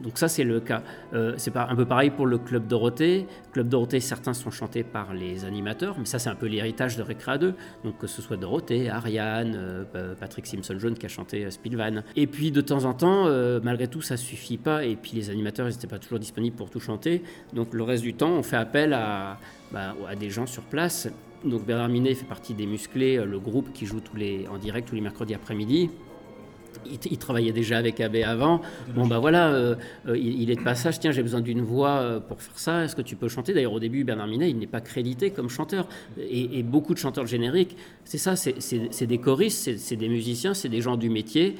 Donc ça, c'est le cas. Euh, c'est un peu pareil pour le Club Dorothée. Club Dorothée, certains sont chantés par les animateurs, mais ça, c'est un peu l'héritage de Récréa 2. Donc que ce soit Dorothée, Ariane, euh, Pa- Patrick Simpson-Jaune qui a chanté euh, Spilvan. Et puis de temps en temps, euh, malgré tout, ça suffit pas. Et puis les animateurs, n'étaient pas toujours disponibles pour tout chanter. Donc le reste du temps, on fait appel à, bah, des gens sur place. Donc Bernard Minet fait partie des Musclés, euh, le groupe qui joue tous les, en direct tous les mercredis après-midi. Il, il travaillait déjà avec AB avant. Bon, bah voilà, euh, euh, il, est de passage. Tiens, j'ai besoin d'une voix euh, pour faire ça. Est-ce que tu peux chanter? D'ailleurs, au début, Bernard Minet, il n'est pas crédité comme chanteur. Et, et beaucoup de chanteurs de générique, c'est ça, c'est- des choristes, c'est des musiciens, c'est des gens du métier.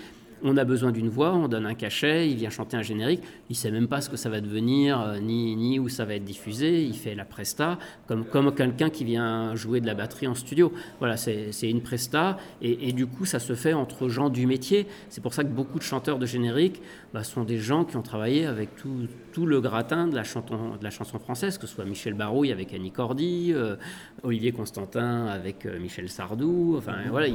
On a besoin d'une voix, on donne un cachet, il vient chanter un générique. Il sait même pas ce que ça va devenir, euh, ni, ni où ça va être diffusé. Il fait la presta, comme, comme quelqu'un qui vient jouer de la batterie en studio. Voilà, c'est une presta. Et, du coup, ça se fait entre gens du métier. C'est pour ça que beaucoup de chanteurs de générique bah, sont des gens qui ont travaillé avec tout, tout le gratin de la, chanton- de la chanson française, que ce soit Michel Barouille avec Annie Cordy, euh, Olivier Constantin avec euh, Michel Sardou. Enfin, voilà,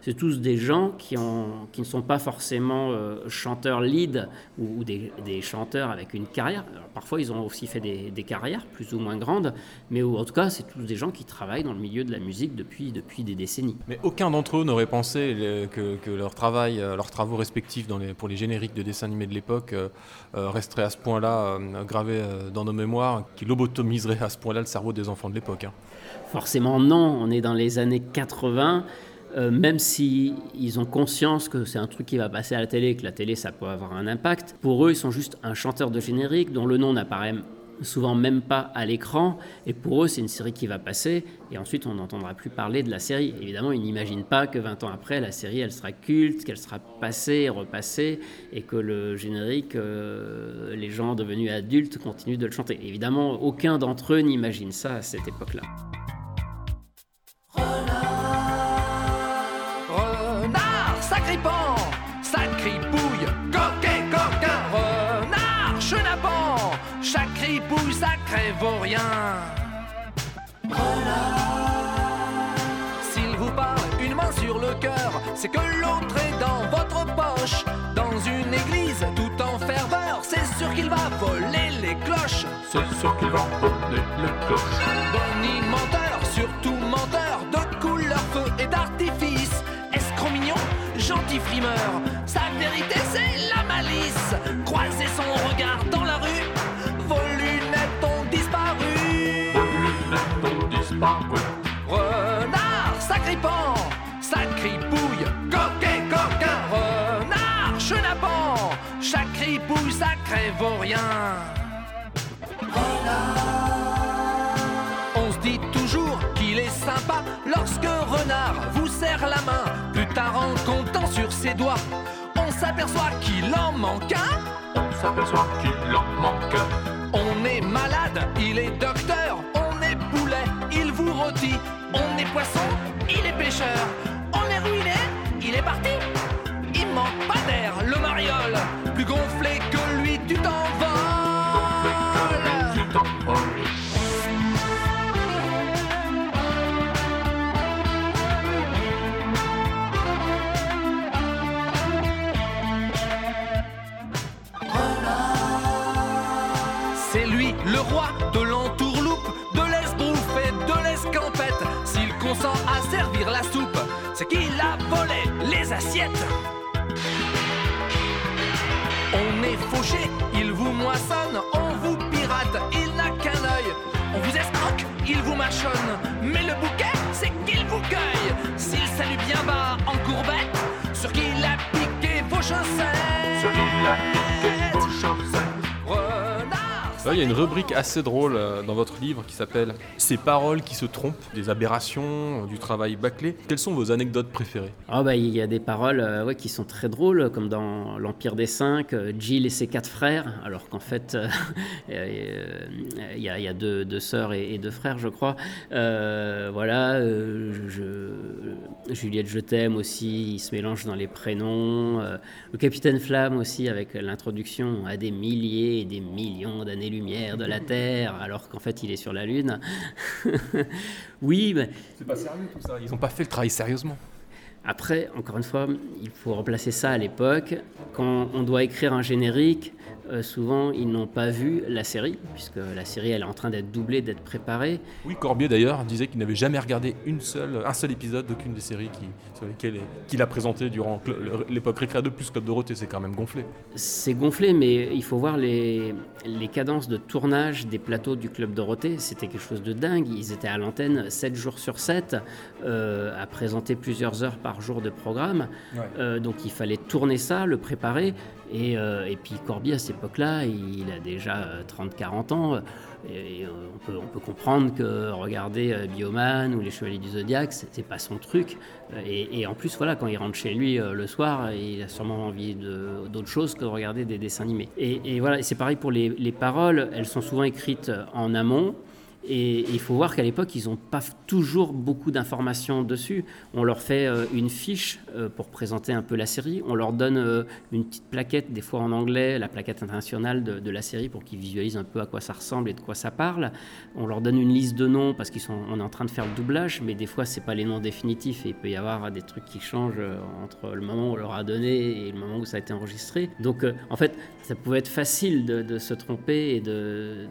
c'est tous des gens qui, ont, qui ne sont pas forcément euh, chanteurs lead ou, ou des, des chanteurs avec une carrière. Alors, parfois, ils ont aussi fait des, des carrières plus ou moins grandes, mais en tout cas, c'est tous des gens qui travaillent dans le milieu de la musique depuis, depuis des décennies. Mais aucun d'entre eux n'aurait pensé le- que, que leur travail, euh, leurs travaux respectifs dans les- pour les génériques de dessins animés de l'époque euh, euh, resteraient à ce point-là euh, gravés euh, dans nos mémoires, qui lobotomiseraient à ce point-là le cerveau des enfants de l'époque. hein. Forcément non, on est dans les années 80, euh, même si ils ont conscience que c'est un truc qui va passer à la télé, que la télé ça peut avoir un impact, pour eux ils sont juste un chanteur de générique dont le nom n'apparaît souvent même pas à l'écran, et pour eux c'est une série qui va passer, et ensuite on n'entendra plus parler de la série. Évidemment ils n'imaginent pas que 20 ans après la série elle sera culte, qu'elle sera passée, repassée, et que le générique, euh, les gens devenus adultes continuent de le chanter. Évidemment aucun d'entre eux n'imagine ça à cette époque-là. Sacripant, sacripouille, coquet, coquin, renard, chenapan, sacripouille, sacré vaurien. S'il vous parle une main sur le cœur, c'est que l'autre est dans votre poche. Dans une église tout en ferveur, c'est sûr qu'il va voler les cloches. C'est sûr qu'il va voler les cloches. Bonnie menteur, surtout menteur, de couleur feu et d'artifice. Gentil frimeur, sa vérité c'est la malice. Croiser son regard dans la rue, vos lunettes ont disparu. Vos lunettes ont disparu. Renard, sacripant, sacripouille, coquet, coquin, renard, chenapan, sacripouille, sacré vaurien. On se dit toujours qu'il est sympa lorsque Renard vous serre la main. Sur ses doigts, on s'aperçoit qu'il en manque un. On s'aperçoit qu'il en manque. On est malade, il est docteur. On est poulet, il vous rôtit. On est poisson, il est pêcheur. On est ruiné, il est parti. Il manque pas d'air, le mariole. Plus gonflé que lui, tu t'envoles. À servir la soupe, c'est qu'il a volé? Les assiettes. On est fauché, il vous moissonne, on vous pirate, il n'a qu'un œil. On vous escroque, il vous mâchonne, mais le bouquet, c'est qu'il vous cueille. S'il salue bien bas en courbette, sur qu'il a piqué vos chaussettes. Il y a une rubrique assez drôle euh, dans votre livre qui s'appelle Ces paroles qui se trompent, des aberrations, euh, du travail bâclé. Quelles sont vos anecdotes préférées? Ah bah, il y a des paroles euh, qui sont très drôles, comme dans l'Empire des Cinq, Jill et ses quatre frères, alors qu'en fait, il y, a, deux, sœurs et, et deux frères, je crois. Voilà, je- Juliette, je t'aime aussi, il se mélange dans les prénoms. euh, le capitaine Flamme aussi, avec l'introduction à des milliers et des millions d'années-lumière de la Terre, alors qu'en fait, il est sur la Lune. oui, mais C'est pas sérieux tout ça, ils ont pas fait le travail sérieusement. Après, encore une fois, il faut replacer ça à l'époque. Quand on doit écrire un générique, euh, souvent ils n'ont pas vu la série, puisque la série elle est en train d'être doublée, d'être préparée. Oui, Corbier d'ailleurs disait qu'il n'avait jamais regardé une seule, un seul épisode d'aucune des séries qui, sur lesquelles qu'il a présenté durant l'époque Récréa 2 plus Club Dorothée. C'est quand même gonflé. C'est gonflé, mais il faut voir les, les cadences de tournage des plateaux du Club Dorothée. C'était quelque chose de dingue. Ils étaient à l'antenne 7 jours sur 7, euh, à présenter plusieurs heures par jour de programme. Euh, donc il fallait tourner ça, le préparer. Et, euh, et puis Corbier, à cette époque-là, il a déjà euh, 30-40 ans. Et, et, euh, on, peut, comprendre que regarder euh, Bioman ou Les Chevaliers du Zodiaque, c'était pas son truc. Euh, Et, en plus, voilà, quand il rentre chez lui euh, le soir, il a sûrement envie d'autre chose que de regarder des dessins animés. Et, voilà, c'est pareil pour les paroles, elles sont souvent écrites en amont. Et il faut voir qu'à l'époque, ils n'ont pas toujours beaucoup d'informations dessus. On leur fait euh, une fiche euh, pour présenter un peu la série. On leur donne euh, une petite plaquette, des fois en anglais, la plaquette internationale de, la série pour qu'ils visualisent un peu à quoi ça ressemble et de quoi ça parle. On leur donne une liste de noms parce qu'on est en train de faire le doublage, mais des fois, c'est pas les noms définitifs et il peut y avoir des trucs qui changent entre le moment où on leur a donné et le moment où ça a été enregistré. Donc, en fait, ça pouvait être facile de, se tromper et de-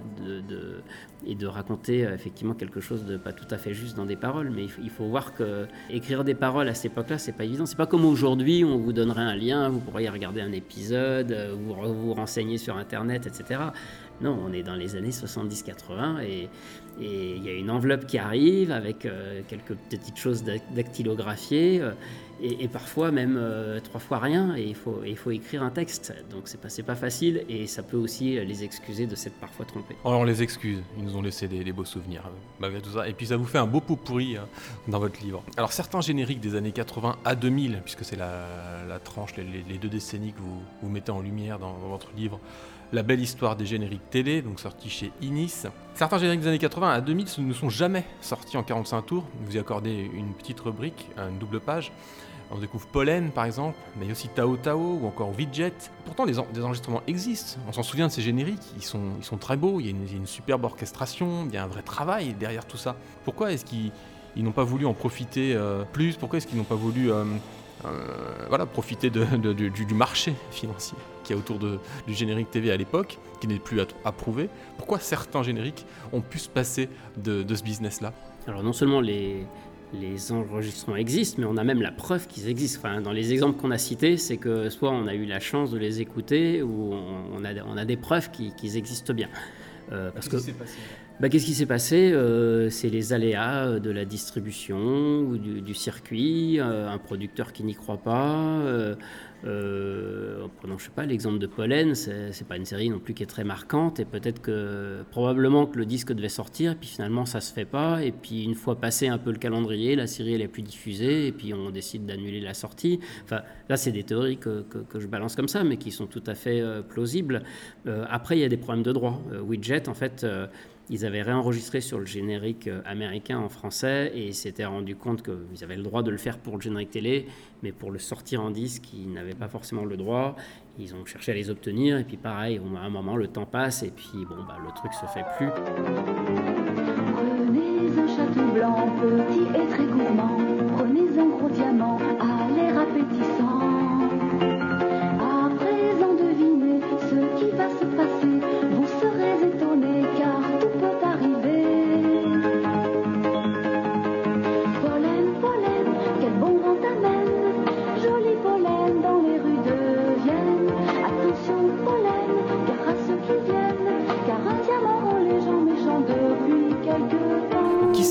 et de raconter euh, effectivement quelque chose de pas tout à fait juste dans des paroles. Mais il faut, voir que écrire des paroles à cette époque-là, c'est pas évident. C'est pas comme aujourd'hui, on vous donnerait un lien, vous pourriez regarder un épisode, euh, vous vous renseigner sur Internet, etc. Non, on est dans les années 70-80 et il y a une enveloppe qui arrive avec euh, quelques petites choses dac- dactylographiées euh, et, parfois même euh, trois fois rien et il faut, il faut écrire un texte. Donc c'est pas, pas facile et ça peut aussi euh, les excuser de s'être parfois trompés. Alors on les excuse, ils nous ont laissé des, beaux souvenirs euh, tout ça. Et puis ça vous fait un beau pot pourri euh, dans votre livre. Alors certains génériques des années 80 à 2000, puisque c'est la, la tranche, les, deux décennies que vous, vous mettez en lumière dans, dans votre livre, La belle histoire des génériques télé, donc sorti chez Inis. Certains génériques des années 80 à 2000 ce ne sont jamais sortis en 45 tours. Vous y accordez une petite rubrique, une double page. On découvre Pollen par exemple, mais aussi Tao Tao ou encore Widget. Pourtant, les, des enregistrements existent. On s'en souvient de ces génériques, ils sont, très beaux, il y, a une, superbe orchestration, il y a un vrai travail derrière tout ça. Pourquoi est-ce qu'ils ils n'ont pas voulu en profiter euh, plus? Pourquoi est-ce qu'ils n'ont pas voulu euh, euh, profiter du, marché financier qu'il y a autour de- du générique TV à l'époque, qui n'est plus approuvé? Pourquoi certains génériques ont pu se passer de ce business-là? Alors non seulement les, les enregistrements existent, mais on a même la preuve qu'ils existent. Enfin, dans les exemples qu'on a cités, c'est que soit on a eu la chance de les écouter, ou on, on a, on a des preuves qu'ils qu'ils existent bien. Euh, parce que bah, qu'est-ce qui s'est passé Euh, C'est les aléas euh, de la distribution ou du, circuit, euh, un producteur qui n'y croit pas. euh, prenons, je sais pas, l'exemple de Pollen, c'est pas une série non plus qui est très marquante, et peut-être que probablement que le disque devait sortir, puis finalement ça se fait pas, et puis une fois passé un peu le calendrier, la série elle est plus diffusée, et puis on décide d'annuler la sortie. Enfin, là c'est des théories que, que- je balance comme ça, mais qui sont tout à fait plausibles. Après, il y a des problèmes de droit. Widget, en fait. Ils avaient réenregistré sur le générique euh, américain en français et ils s'étaient rendu compte qu'ils avaient le droit de le faire pour le générique télé, mais pour le sortir en disque, ils n'avaient pas forcément le droit. Ils ont cherché à les obtenir et puis pareil, à un moment, le temps passe et puis bon, bah, le truc se fait plus. Prenez un château blanc, petit et très gourmand. Prenez un gros diamant, à l'air appétissant.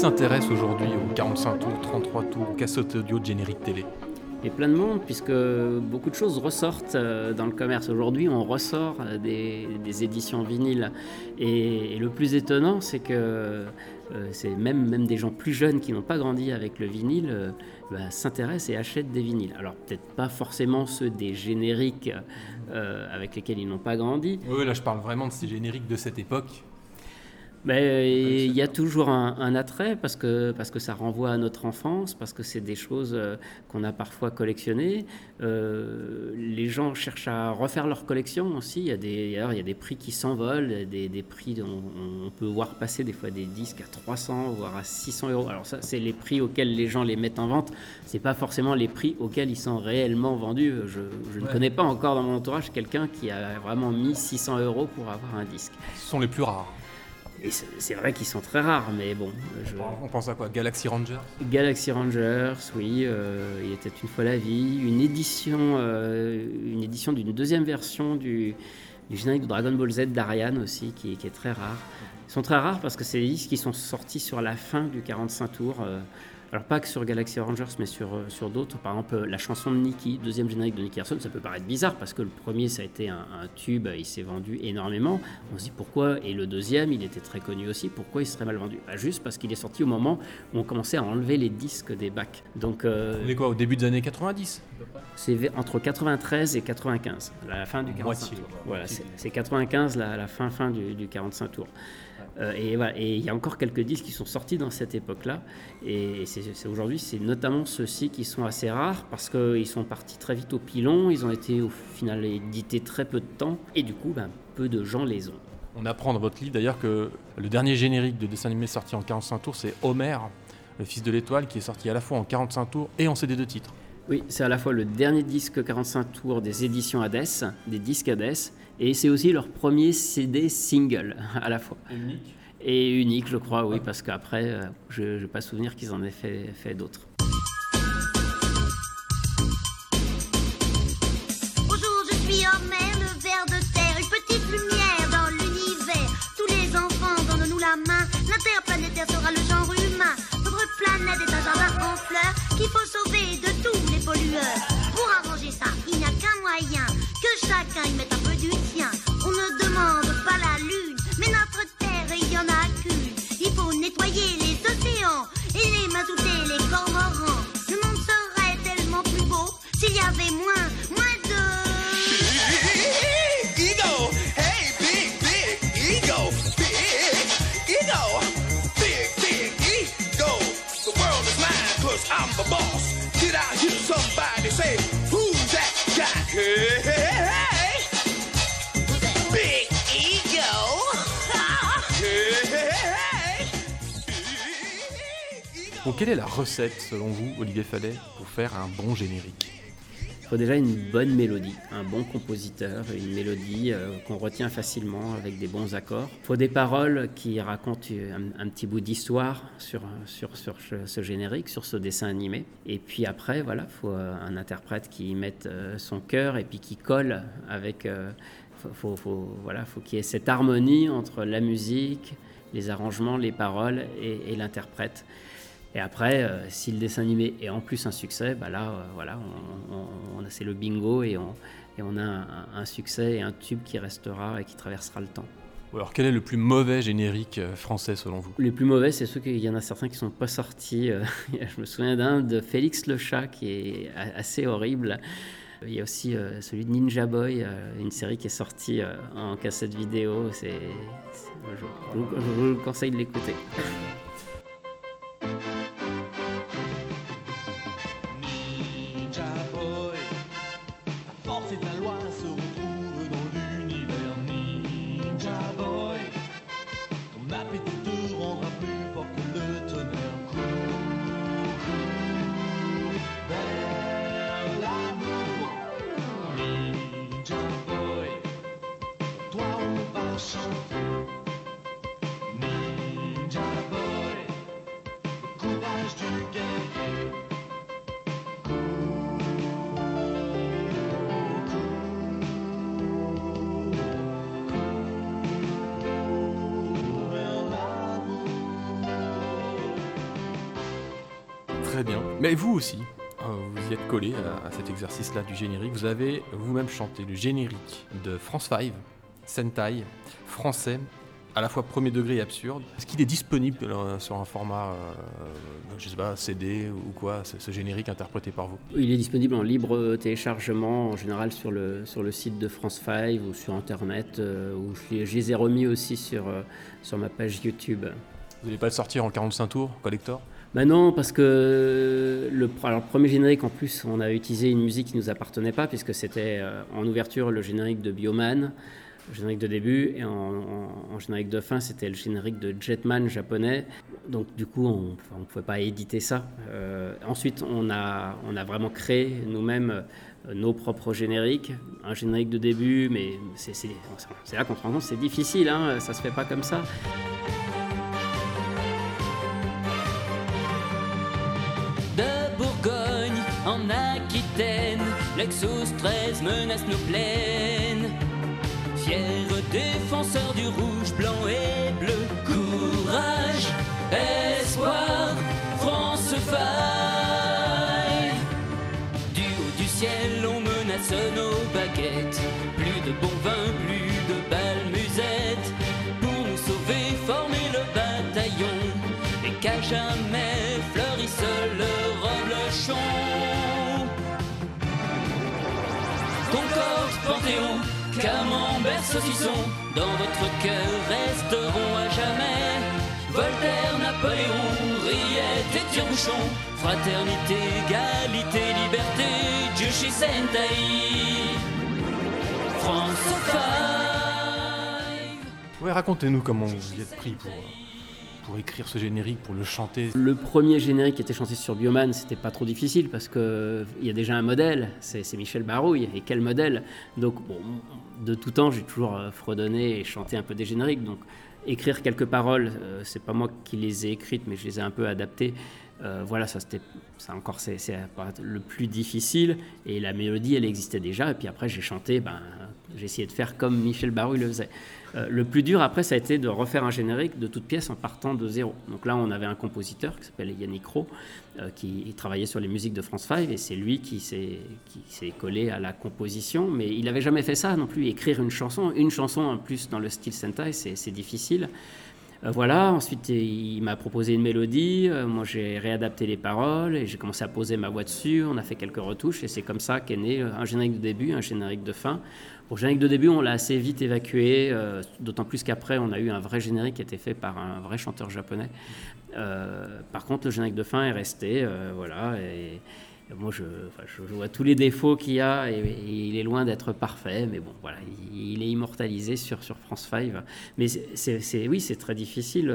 S'intéresse aujourd'hui aux 45 tours, 33 tours, cassettes audio de générique télé Et plein de monde, puisque beaucoup de choses ressortent euh, dans le commerce. Aujourd'hui, on ressort des, des éditions vinyles. Et, et le plus étonnant, c'est que euh, c'est même, même des gens plus jeunes qui n'ont pas grandi avec le vinyle euh, bah, s'intéressent et achètent des vinyles. Alors peut-être pas forcément ceux des génériques euh, avec lesquels ils n'ont pas grandi, Oui, là je parle vraiment de ces génériques de cette époque. Mais il y a toujours un, un attrait parce que, parce que ça renvoie à notre enfance, parce que c'est des choses euh, qu'on a parfois collectionnées. Euh, les gens cherchent à refaire leur collection aussi. Il y a des, d'ailleurs, il y a des prix qui s'envolent, des, des prix dont on peut voir passer des fois des disques à 300 voire à 600 euros. Alors ça, c'est les prix auxquels les gens les mettent en vente. C'est pas forcément les prix auxquels ils sont réellement vendus. Je, je ne connais pas encore dans mon entourage quelqu'un qui a vraiment mis 600 euros pour avoir un disque. Ce sont les plus rares. Et c'est vrai qu'ils sont très rares, mais bon. Je... On pense à quoi? Galaxy Rangers? Galaxy Rangers, oui, euh, il était une fois la vie, une édition, euh, une édition d'une deuxième version du, du générique de Dragon Ball Z d'Ariane aussi, qui, qui est très rare. Ils sont très rares parce que c'est des disques qui sont sortis sur la fin du 45 tours. euh, alors pas que sur Galaxy Rangers, mais sur, euh, sur d'autres. Par exemple, euh, la chanson de Nicky, deuxième générique de Nicky Larson, ça peut paraître bizarre parce que le premier, ça a été un, un tube, il s'est vendu énormément. On se dit pourquoi, et le deuxième, il était très connu aussi, pourquoi il serait mal vendu? Bah, Juste parce qu'il est sorti au moment où on commençait à enlever les disques des bacs. Donc euh, On est quoi Au début des années 90 c'est entre 93 et 95, la fin du 45 Moitié, tours. Voilà, c'est c'est 95, la, la fin, fin du, du 45 tours. Euh, et voilà, et il y a encore quelques disques qui sont sortis dans cette époque-là. Et c'est aujourd'hui, c'est notamment ceux-ci qui sont assez rares parce qu'ils sont partis très vite au pilon. Ils ont été au final édités très peu de temps. Et du coup, ben, peu de gens les ont. On apprend dans votre livre d'ailleurs que le dernier générique de dessin animé sorti en 45 tours, c'est Homer, le fils de l'étoile, qui est sorti à la fois en 45 tours et en CD de titres. Oui, c'est à la fois le dernier disque 45 tours des éditions Hades, des disques Hades, et c'est aussi leur premier CD single à la fois. Unique. Et unique, je crois, oui, parce qu'après, euh, je n'ai pas souvenir qu'ils en aient fait, fait d'autres. Recette, selon vous, Olivier Fallet, pour faire un bon générique Il faut déjà une bonne mélodie, un bon compositeur, une mélodie euh, qu'on retient facilement avec des bons accords. Il faut des paroles qui racontent un, un petit bout d'histoire sur, sur, sur ce- générique, sur ce dessin animé. Et puis après, voilà, il faut euh, un interprète qui y mette euh, son cœur et puis qui colle avec... euh, faut, faut- voilà, faut qu'il y ait cette harmonie entre la musique, les arrangements, les paroles et l'interprète. Et après, euh, si le dessin animé est en plus un succès, bah là, euh, voilà, on, on- c'est le bingo et on, et on a un, un succès et un tube qui restera et qui traversera le temps. Alors quel est le plus mauvais générique euh, français, selon vous? Les plus mauvais, c'est ceux qu'il y en a certains qui sont pas sortis. je me souviens d'un de Félix le chat qui est assez horrible. Il y a aussi celui de Ninja Boy, une série qui est sortie en cassette vidéo. C'est, je vous conseille de l'écouter. Très bien. Mais vous aussi, euh, vous y êtes collé à, cet exercice-là du générique. Vous avez vous-même chanté le générique de France 5, Sentai, français à la fois premier degré et absurde. Est-ce qu'il est disponible euh, sur un format, euh, je sais pas, CD ou quoi, ce, générique interprété par vous? Il est disponible en libre téléchargement, en général sur le, sur le site de France 5 ou sur Internet, euh, où je, les- je les ai remis aussi sur, euh, sur ma page YouTube. Vous n'allez pas le sortir en 45 tours, collector? Bah non, parce que le, alors, le premier générique, en plus, on a utilisé une musique qui ne nous appartenait pas, puisque c'était euh, en ouverture le générique de Bioman, le générique de début, et en, générique de fin, c'était le générique de Jetman japonais. Donc du coup, on ne pouvait pas éditer ça. Euh, ensuite, on a, on a vraiment créé nous-mêmes euh, nos propres génériques. Un générique de début, mais c'est là qu'on se rend compte, c'est difficile, hein, ça se fait pas comme ça. Lexus 13 menace nos plaines. Fiers défenseurs du rouge, blanc et bleu, courage, espoir, France faille. Du haut du ciel, on menace nos baguettes. Plus de bon vin, plus de balles musettes. Pour nous sauver, former le bataillon. Et qu'à jamais Panthéon, Camembert, saucisson, dans votre cœur resteront à jamais. Voltaire, Napoléon, Riette et Tire-Bouchon, fraternité, égalité, liberté, chez Sentai. France 5. Ouais, racontez-nous comment vous y êtes pris pour, pour écrire ce générique, pour le chanter. Le premier générique qui était chanté sur Bioman, c'était pas trop difficile parce que il y a déjà un modèle, c'est Michel Barouille. Et quel modèle? Donc, de tout temps, j'ai toujours euh, fredonné et chanté un peu des génériques. Donc, écrire quelques paroles, euh, c'est pas moi qui les ai écrites, mais je les ai un peu adaptées. Euh, voilà, ça c'était, ça encore c'est c'est le plus difficile. Et la mélodie, elle existait déjà. Et puis après, j'ai chanté, ben, j'ai essayé de faire comme Michel Barouille le faisait. Euh, le plus dur après, ça a été de refaire un générique de toute pièce en partant de zéro. Donc là, on avait un compositeur qui s'appelle Yannick Rowe, euh, qui travaillait sur les musiques de France 5, et c'est lui qui s'est collé à la composition. Mais il n'avait jamais fait ça non plus, écrire une chanson. Une chanson en plus dans le style Sentai, c'est difficile. Euh, voilà, ensuite il m'a proposé une mélodie, moi j'ai réadapté les paroles et j'ai commencé à poser ma voix dessus, on a fait quelques retouches et c'est comme ça qu'est né un générique de début, un générique de fin. Le générique de début, on l'a assez vite évacué, euh, d'autant plus qu'après on a eu un vrai générique qui a été fait par un vrai chanteur japonais. Euh, par contre, le générique de fin est resté, euh, voilà, moi je, vois tous les défauts qu'il y a et, il est loin d'être parfait, mais bon, voilà, il, est immortalisé sur, France 5. Mais oui, c'est très difficile.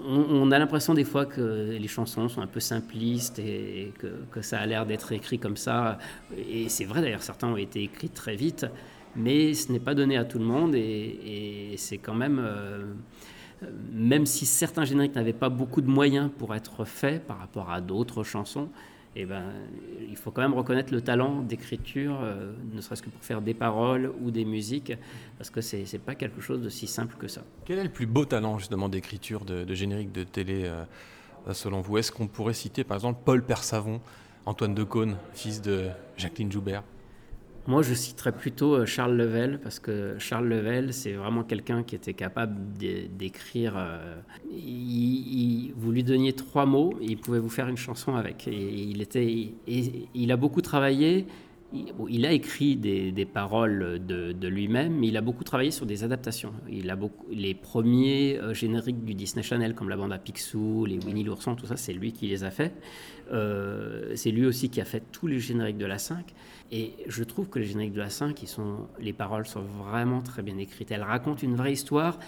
Euh, euh, on, a l'impression des fois que les chansons sont un peu simplistes et que, ça a l'air d'être écrit comme ça. Et c'est vrai d'ailleurs, certains ont été écrits très vite, mais ce n'est pas donné à tout le monde et, c'est quand même... euh, même si certains génériques n'avaient pas beaucoup de moyens pour être faits par rapport à d'autres chansons, eh ben, il faut quand même reconnaître le talent d'écriture, euh, ne serait-ce que pour faire des paroles ou des musiques, parce que c'est n'est pas quelque chose de si simple que ça. Quel est le plus beau talent justement d'écriture de, générique de télé euh, selon vous? Est-ce qu'on pourrait citer par exemple Paul Persavon, Antoine Decaune, fils de Jacqueline Joubert? Moi, je citerais plutôt euh, Charles Level, parce que Charles Level, c'est vraiment quelqu'un qui était capable d'é- d'écrire. euh, vous lui donniez trois mots, il pouvait vous faire une chanson avec. Et il, était, et il a beaucoup travaillé. Il, a écrit des, paroles de, lui-même, mais il a beaucoup travaillé sur des adaptations. Il a les premiers euh, génériques du Disney Channel, comme la bande à Picsou, les Winnie l'ourson, tout ça, c'est lui qui les a fait. Euh, c'est lui aussi qui a fait tous les génériques de la 5. Et je trouve que les génériques de la 5, ils sont, les paroles sont vraiment très bien écrites. Elles racontent une vraie histoire.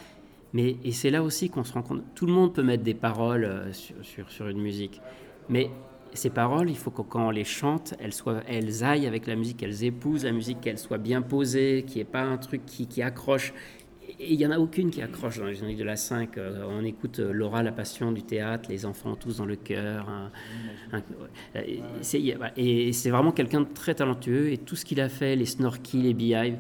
Mais, et c'est là aussi qu'on se rend compte, tout le monde peut mettre des paroles euh, sur, sur une musique. Mais ces paroles, il faut que quand on les chante, elles, soient, elles aillent avec la musique, elles épousent la musique, qu'elles soient bien posées, qu'il n'y ait pas un truc qui, qui accroche. Et il n'y en a aucune qui accroche dans les génériques de la 5. Euh, on écoute euh, Laura, la passion du théâtre, les enfants tous dans le cœur. a- Et c'est vraiment quelqu'un de très talentueux. Et tout ce qu'il a fait, les snorkies, les beehives,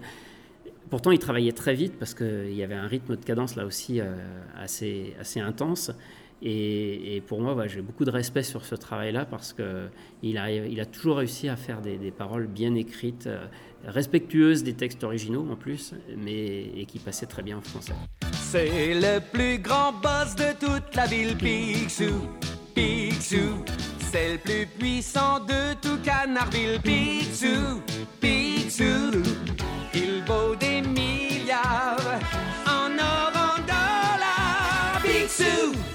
Pourtant, il travaillait très vite parce qu'il y avait un rythme de cadence là aussi euh, assez, assez intense. Et, pour moi, j'ai beaucoup de respect sur ce travail-là parce qu'il a, toujours réussi à faire des, des paroles bien écrites, euh, respectueuses des textes originaux en plus, mais et qui passaient très bien en français. C'est le plus grand boss de toute la ville, Picsou. Picsou. C'est le plus puissant de tout Canardville, Picsou. Picsou. Il vaut des milliards en or, en dollars. Picsou.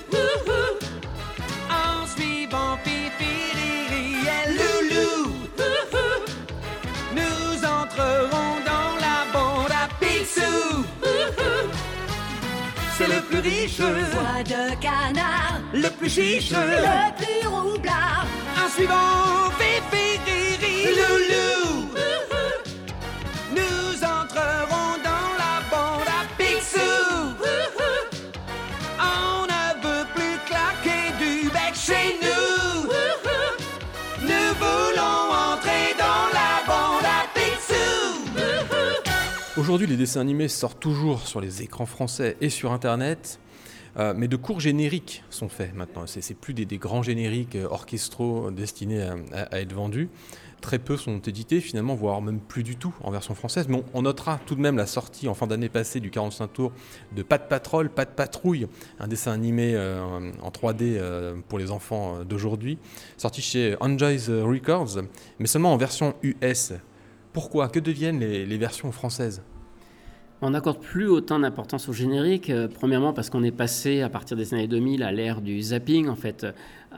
Le plus riche, Voix de canard, le plus chiche, le plus roublard. en suivant Fifi, Riri, Loulou. Aujourd'hui, les dessins animés sortent toujours sur les écrans français et sur Internet, euh, mais de courts génériques sont faits maintenant. C'est c'est plus des, grands génériques euh, orchestraux destinés à, être vendus. Très peu sont édités finalement, voire même plus du tout en version française. Mais on, notera tout de même la sortie en fin d'année passée du 45 tours de Pas de Patrol, Pas de Patrouille, un dessin animé euh, en 3D euh, pour les enfants d'aujourd'hui, sorti chez Enjoy's Records, mais seulement en version US. Pourquoi? Que deviennent les- versions françaises? On n'accorde plus autant d'importance au générique. euh, premièrement parce qu'on est passé à partir des années 2000 à l'ère du zapping. En fait, Euh,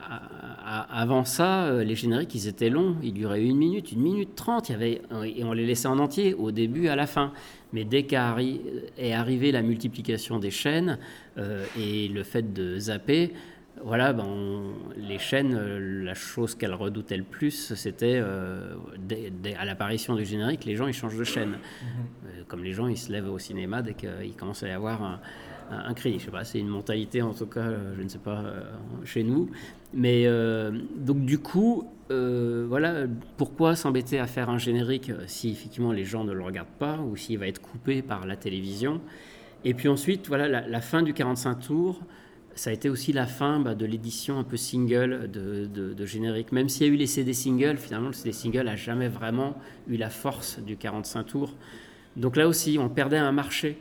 avant ça, euh, les génériques ils étaient longs. Ils duraient une minute, une minute trente. Et on les laissait en entier au début, à la fin. Mais dès qu'est arrivée la multiplication des chaînes euh, et le fait de zapper. Voilà, ben, on- les chaînes, euh, la chose qu'elles redoutaient le plus, c'était euh, à l'apparition du générique, les gens ils changent de chaîne. Euh, comme les gens, ils se lèvent au cinéma dès qu'il commence à y avoir un, un- un cri. Je sais pas, c'est une mentalité en tout cas, je ne sais pas, chez nous. Mais euh, donc du coup, euh, voilà, pourquoi s'embêter à faire un générique si effectivement les gens ne le regardent pas ou s'il va être coupé par la télévision? Et puis ensuite, voilà, la, la fin du 45 tours. Ça a été aussi la fin bah, de l'édition un peu single de, générique. Même s'il y a eu les CD singles, finalement, le CD single n'a jamais vraiment eu la force du 45 tours. Donc là aussi, on perdait un marché.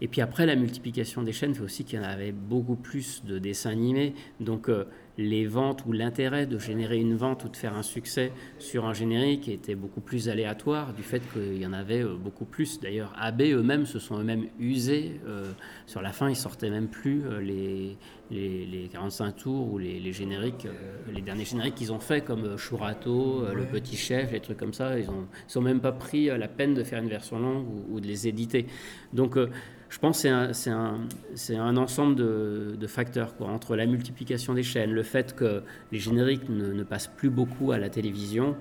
Et puis après, la multiplication des chaînes fait aussi qu'il y en avait beaucoup plus de dessins animés. Donc euh, les ventes ou l'intérêt de générer une vente ou de faire un succès sur un générique était beaucoup plus aléatoire du fait qu'il y en avait euh, beaucoup plus. D'ailleurs, AB eux-mêmes se sont eux-mêmes usés. euh, sur la fin, ils sortaient même plus euh, les, les, les 45 tours ou les, les génériques, euh, les derniers génériques qu'ils ont fait comme Churato, Le Petit Chef, les trucs comme ça. Ils ont, ils ont même pas pris la peine de faire une version longue ou, ou de les éditer. Donc euh, je pense que c'est un, ensemble de, facteurs, quoi, entre la multiplication des chaînes, le fait que les génériques ne, passent plus beaucoup à la télévision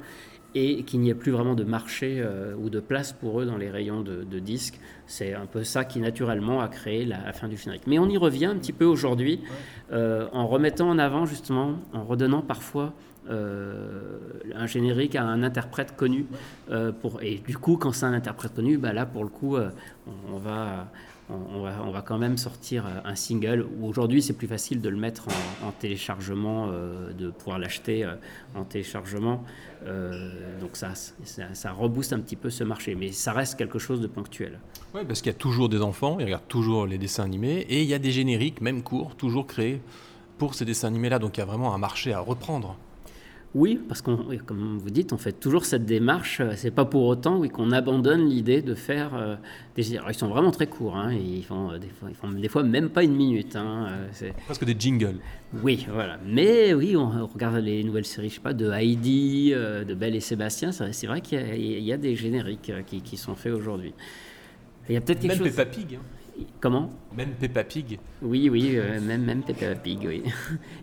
et qu'il n'y ait plus vraiment de marché euh, ou de place pour eux dans les rayons de, disques. C'est un peu ça qui naturellement a créé la, fin du générique. Mais on y revient un petit peu aujourd'hui euh, en remettant en avant justement, en redonnant parfois euh, un générique à un interprète connu. et du coup, quand c'est un interprète connu, bah là, pour le coup, on va, on, va, quand même sortir euh, un single. où Aujourd'hui, c'est plus facile de le mettre en, en téléchargement, euh, de pouvoir l'acheter euh, en téléchargement. Donc ça, ça, ça rebooste un petit peu ce marché. Mais ça reste quelque chose de ponctuel. Oui, parce qu'il y a toujours des enfants, ils regardent toujours les dessins animés, et il y a des génériques, même courts, toujours créés pour ces dessins animés-là. Donc il y a vraiment un marché à reprendre. Oui, parce qu'on, comme vous dites, on fait toujours cette démarche. euh, C'est pas pour autant, oui, qu'on abandonne l'idée de faire euh, des. Alors, ils sont vraiment très courts. Hein, ils font euh, des fois, ils font des fois même pas une minute. Hein, euh, c'est- Presque des jingles. Oui, voilà. Mais oui, on, on regarde les nouvelles séries, je sais pas, de Heidi, de Belle et Sébastien. C'est c'est vrai qu'il y, a- il y a des génériques qui, qui sont faits aujourd'hui. Il y a peut-être quelque Même chose. Peppa Pig. hein. Comment? Même Peppa Pig. Oui, oui, euh, même même Peppa Pig, oui.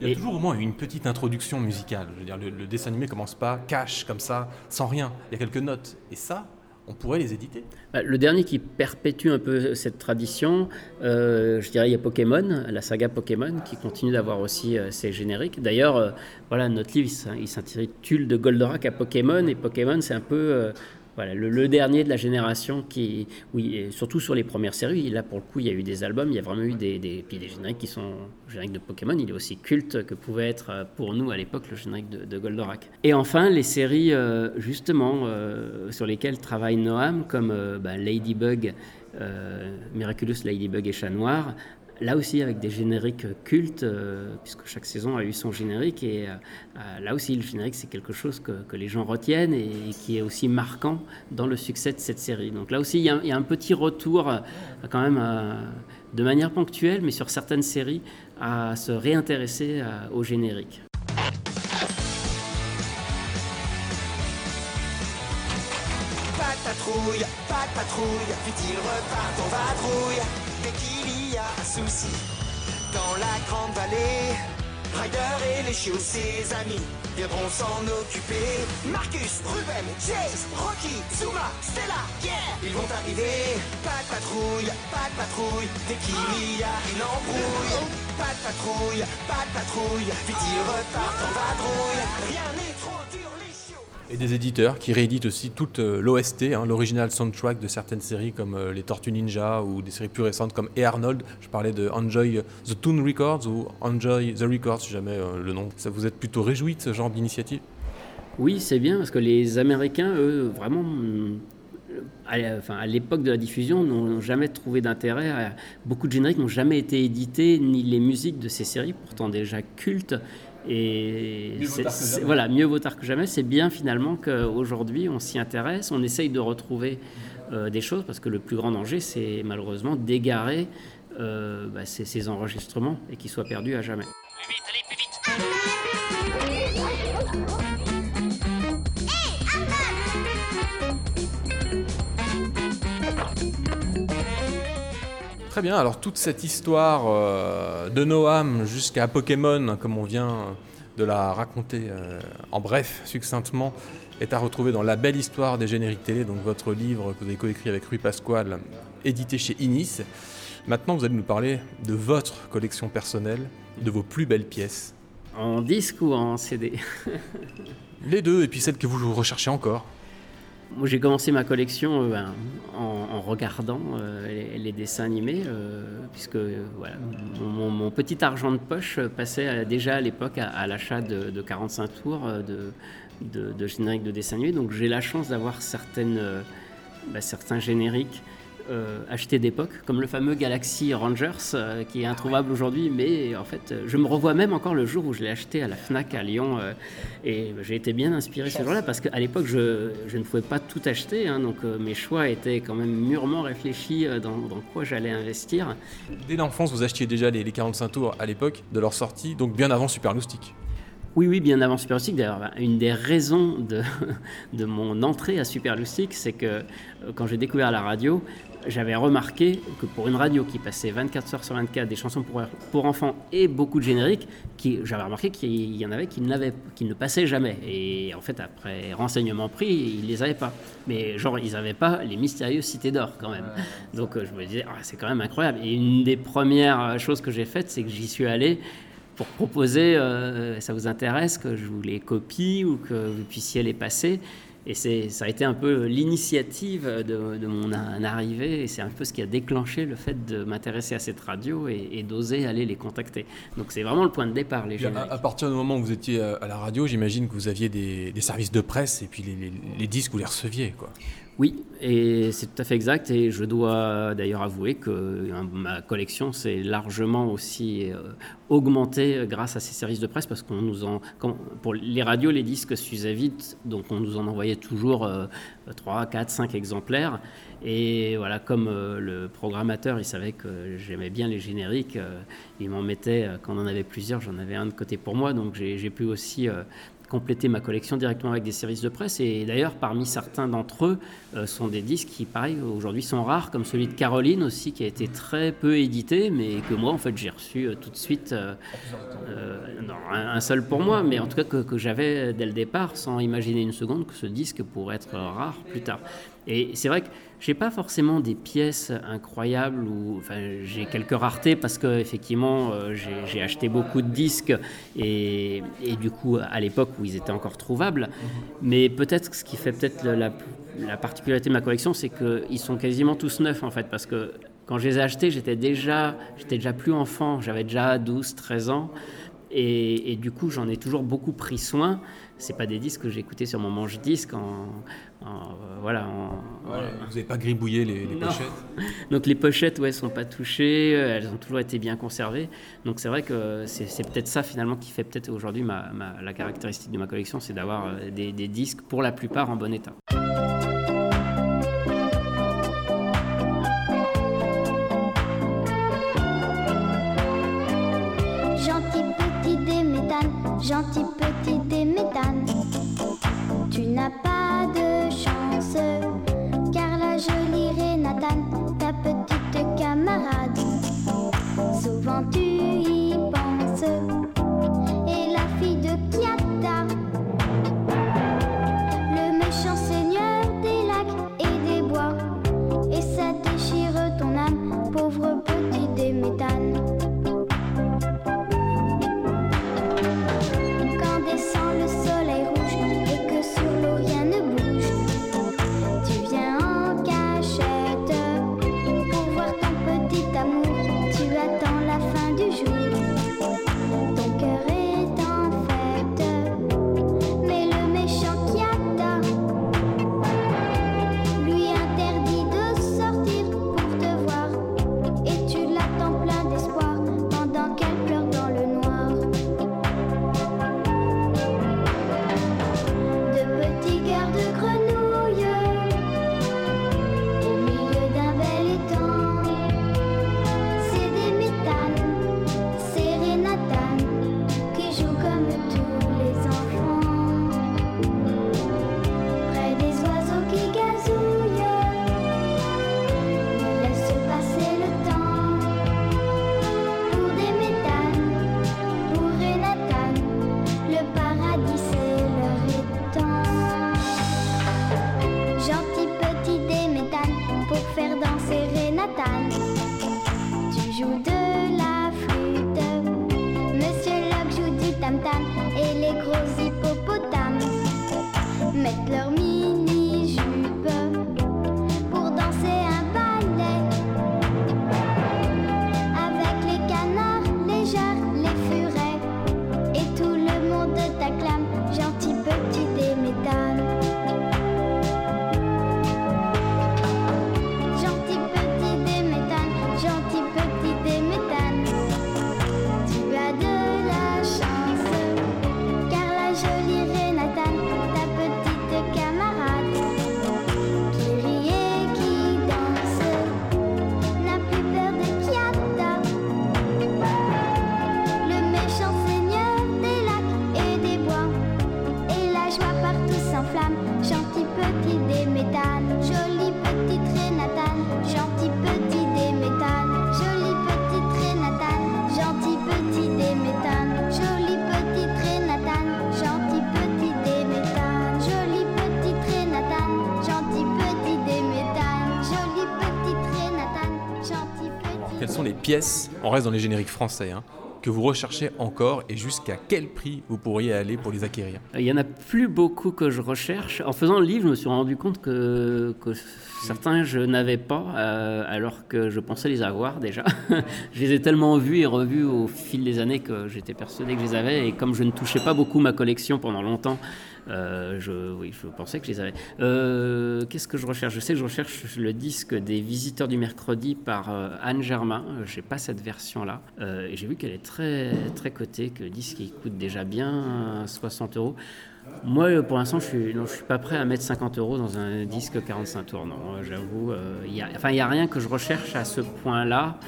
Il y a toujours au moins une petite introduction musicale. Je veux dire, le, le dessin animé commence pas cash comme ça, sans rien. Il y a quelques notes. Et ça, on pourrait les éditer. Bah, Le dernier qui perpétue un peu cette tradition, euh, je dirais, il y a Pokémon, la saga Pokémon, qui continue d'avoir aussi euh, ses génériques. D'ailleurs, euh, voilà, notre livre, il s'in- il s'intitule De Goldorak à Pokémon, et Pokémon, c'est un peu voilà, le, le dernier de la génération qui, oui, surtout sur les premières séries, là pour le coup il y a eu des albums, il y a vraiment eu des, des, puis des génériques qui sont, le générique de Pokémon, il est aussi culte que pouvait être euh, pour nous à l'époque le générique de, de Goldorak. Et enfin les séries euh, justement euh, sur lesquelles travaille Noam, comme euh, bah, Ladybug, Miraculous Ladybug et Chat Noir, Là aussi avec des génériques cultes, euh, puisque chaque saison a eu son générique, et euh, euh, là aussi le générique c'est quelque chose que, les gens retiennent et, qui est aussi marquant dans le succès de cette série. Donc là aussi il y a, un petit retour quand même de manière ponctuelle, mais sur certaines séries, à se réintéresser au générique. A un souci dans la grande vallée, Ryder et les chiots, ses amis, viendront s'en occuper. Marcus, Ruben, Chase, Rocky, Zuma, Stella, yeah, ils vont arriver. Pas de patrouille, pas de patrouille, dès qu'il y a une embrouille. Pas de patrouille, pas de patrouille, vite ils repartent en vadrouille. Rien n'est trop. Et des éditeurs qui rééditent aussi toute euh, l'OST, hein, l'original soundtrack de certaines séries comme euh, les Tortues Ninja ou des séries plus récentes comme Hey Arnold. Je parlais de Enjoy the Toon Records ou Enjoy the Records, si jamais euh, le nom. Ça vous êtes plutôt réjoui de ce genre d'initiative? Oui, c'est bien parce que les Américains, eux, vraiment, à, l'époque de la diffusion, n'ont jamais trouvé d'intérêt. Beaucoup de génériques n'ont jamais été édités, ni les musiques de ces séries, pourtant déjà cultes. Et Mieux vaut c'est- tard que c'est- jamais. voilà, mieux vaut tard que jamais. C'est bien finalement qu'aujourd'hui on s'y intéresse, on essaye de retrouver euh, des choses parce que le plus grand danger, c'est malheureusement d'égarer euh, bah, ces, ces enregistrements et qu'ils soient perdus à jamais. Très bien, alors toute cette histoire euh, de Noam jusqu'à Pokémon, comme on vient de la raconter euh, en bref, succinctement, est à retrouver dans La belle histoire des génériques télé, donc votre livre que vous avez coécrit avec Rui Pasquale, édité chez Inis. Maintenant, vous allez nous parler de votre collection personnelle, de vos plus belles pièces. En disque ou en CD Les deux, et puis celles que vous recherchez encore. Moi, j'ai commencé ma collection euh, ben, en, regardant euh, les, dessins animés, euh, puisque voilà, mon, petit argent de poche passait déjà à l'époque à, l'achat de, de 45 tours de, de, génériques de dessins animés. Donc j'ai la chance d'avoir certaines, bah, certains génériques euh, achetés d'époque, comme le fameux Galaxy Rangers, euh, qui est introuvable aujourd'hui, mais en fait, euh, je me revois même encore le jour où je l'ai acheté à la FNAC à Lyon, euh, et j'ai été bien inspiré ce jour-là, parce qu'à l'époque, je, je ne pouvais pas tout acheter, hein, donc mes choix étaient quand même mûrement réfléchis dans, dans quoi j'allais investir. Dès l'enfance, vous achetiez déjà les, les 45 tours à l'époque de leur sortie, donc bien avant Super Loustic. Oui, oui, bien avant Super Loustic. D'ailleurs, bah, une des raisons de, de mon entrée à Super Loustic, c'est que euh, quand j'ai découvert la radio, j'avais remarqué que pour une radio qui passait 24 heures sur 24 des chansons pour, pour enfants et beaucoup de génériques, j'avais remarqué qu'il y en avait qui, ne passaient jamais. Et en fait, après renseignement pris, ils les avaient pas. Mais genre, ils n'avaient pas les mystérieuses cités d'or quand même. Donc euh, je me disais, Ah, c'est quand même incroyable. Et une des premières choses que j'ai faites, c'est que j'y suis allé pour proposer, euh, ça vous intéresse, que je vous les copie ou que vous puissiez les passer. Et ça a été un peu l'initiative de, de mon arrivée, et c'est un peu ce qui a déclenché le fait de m'intéresser à cette radio et, et d'oser aller les contacter. Donc c'est vraiment le point de départ, les à, génériques. à partir du moment où vous étiez à, à la radio, j'imagine que vous aviez des, des services de presse et puis les, les- les disques, vous les receviez. Quoi. Oui, et c'est tout à fait exact. Et je dois d'ailleurs avouer que hein, ma collection s'est largement aussi euh, augmentée grâce à ces services de presse parce qu'on nous en, pour les radios, les disques s'usaient vite, donc on nous en envoyait toujours euh, 3, 4, 5 exemplaires. Et voilà, comme euh, le programmateur, il savait que j'aimais bien les génériques, euh, il m'en mettait, euh, quand on en avait plusieurs, j'en avais un de côté pour moi, donc j'ai pu aussi euh, compléter ma collection directement avec des services de presse. Et d'ailleurs, parmi certains d'entre eux, euh, sont des disques qui, pareil, aujourd'hui sont rares, comme celui de Caroline aussi, qui a été très peu édité, mais que moi, en fait, j'ai reçu euh, tout de suite. euh, non, un, un seul pour moi, mais en tout cas que, que j'avais dès le départ, sans imaginer une seconde que ce disque pourrait être rare plus tard. Et c'est vrai que j'ai pas forcément des pièces incroyables ou enfin j'ai quelques raretés parce que effectivement euh, j'ai- acheté beaucoup de disques et, et du coup à l'époque où ils étaient encore trouvables. Mais peut-être ce qui fait peut-être la particularité de ma collection, c'est qu'ils sont quasiment tous neufs en fait parce que quand je les ai achetés, j'étais déjà j'étais déjà plus enfant, j'avais déjà 12, 13 ans. Et, et du coup, j'en ai toujours beaucoup pris soin. C'est pas des disques que j'ai écoutés sur mon manche-disque en, en, euh, voilà. en- Ouais, vous n'avez pas gribouillé les, pochettes Donc les pochettes, ouais, sont pas touchées. Elles ont toujours été bien conservées. Donc c'est vrai que c'est peut-être ça finalement qui fait peut-être aujourd'hui ma, ma- la caractéristique de ma collection, c'est d'avoir euh, des, des disques pour la plupart en bon état. Pièces, on reste dans les génériques français, hein, que vous recherchez encore et jusqu'à quel prix vous pourriez aller pour les acquérir? Il y en a plus beaucoup que je recherche. En faisant le livre, je me suis rendu compte que, que certains je n'avais pas, euh, alors que je pensais les avoir déjà. je les ai tellement vus et revus au fil des années que j'étais persuadé que je les avais. Et comme je ne touchais pas beaucoup ma collection pendant longtemps, euh, je, oui, je pensais que je les avais. Euh, Qu'est-ce que je recherche? Je sais que je recherche le disque des Visiteurs du mercredi par euh, Anne Germain. Je n'ai pas cette version-là. Et j'ai vu qu'elle est très, très cotée, que le disque coûte déjà bien euh, 60 euros. Moi, pour l'instant, je je suis pas prêt à mettre 50 euros dans un disque 45 tours. Non, j'avoue. enfin, il n'y a rien que je recherche à ce point-là.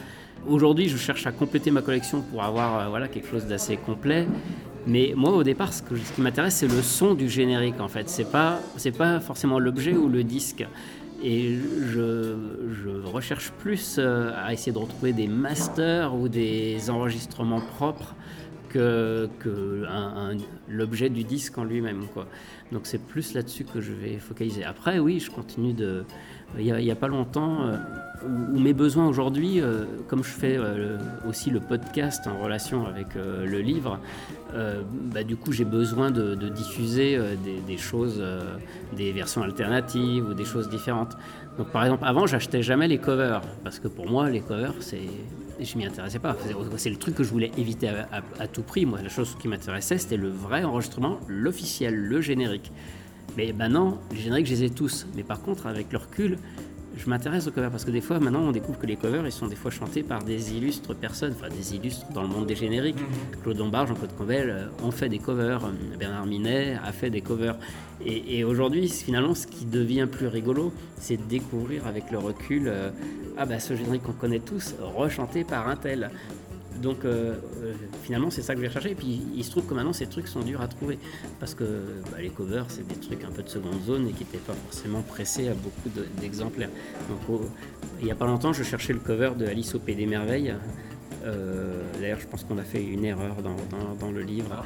Aujourd'hui, je cherche à compléter ma collection pour avoir voilà, quelque chose d'assez complet. Mais moi, au départ, ce, qui m'intéresse, c'est le son du générique, en fait. C'est pas, c'est pas forcément l'objet ou le disque. Et je, je recherche plus euh, à essayer de retrouver des masters ou des enregistrements propres que, que l'objet du disque en lui-même. quoi. Donc c'est plus là-dessus que je vais focaliser. Après, oui, je continue de... Il n'y a, pas longtemps, euh, où, mes besoins aujourd'hui, euh, comme je fais euh, aussi le podcast en relation avec euh, le livre, bah, du coup j'ai besoin de, diffuser des, choses, des versions alternatives ou des choses différentes. Donc par exemple, avant j'achetais jamais les covers, parce que pour moi les covers c'est... Je m'y intéressais pas. C'est- le truc que je voulais éviter à- à tout prix. Moi, la chose qui m'intéressait, c'était le vrai enregistrement, l'officiel, le générique. Mais maintenant, les génériques, je les ai tous. Mais par contre, avec le recul, je m'intéresse aux covers parce que des fois, maintenant, on découvre que les covers, ils sont des fois chantés par des illustres personnes, enfin des illustres dans le monde des génériques. Claude Lombard, Jean-Claude Combel euh, ont fait des covers. Euh, Bernard Minet a fait des covers. Et, et aujourd'hui, finalement, ce qui devient plus rigolo, c'est de découvrir avec le recul, euh, ah bah ce générique qu'on connaît tous, rechanté par un tel. Donc euh, euh, finalement c'est ça que je vais chercher. Et puis il se trouve que maintenant ces trucs sont durs à trouver parce que bah, les covers c'est des trucs un peu de seconde zone et qui n'étaient pas forcément pressés à beaucoup de- d'exemplaires. Donc il n'y a pas longtemps je cherchais le cover de Alice au Pays des Merveilles. Euh, D'ailleurs je pense qu'on a fait une erreur dans, le livre.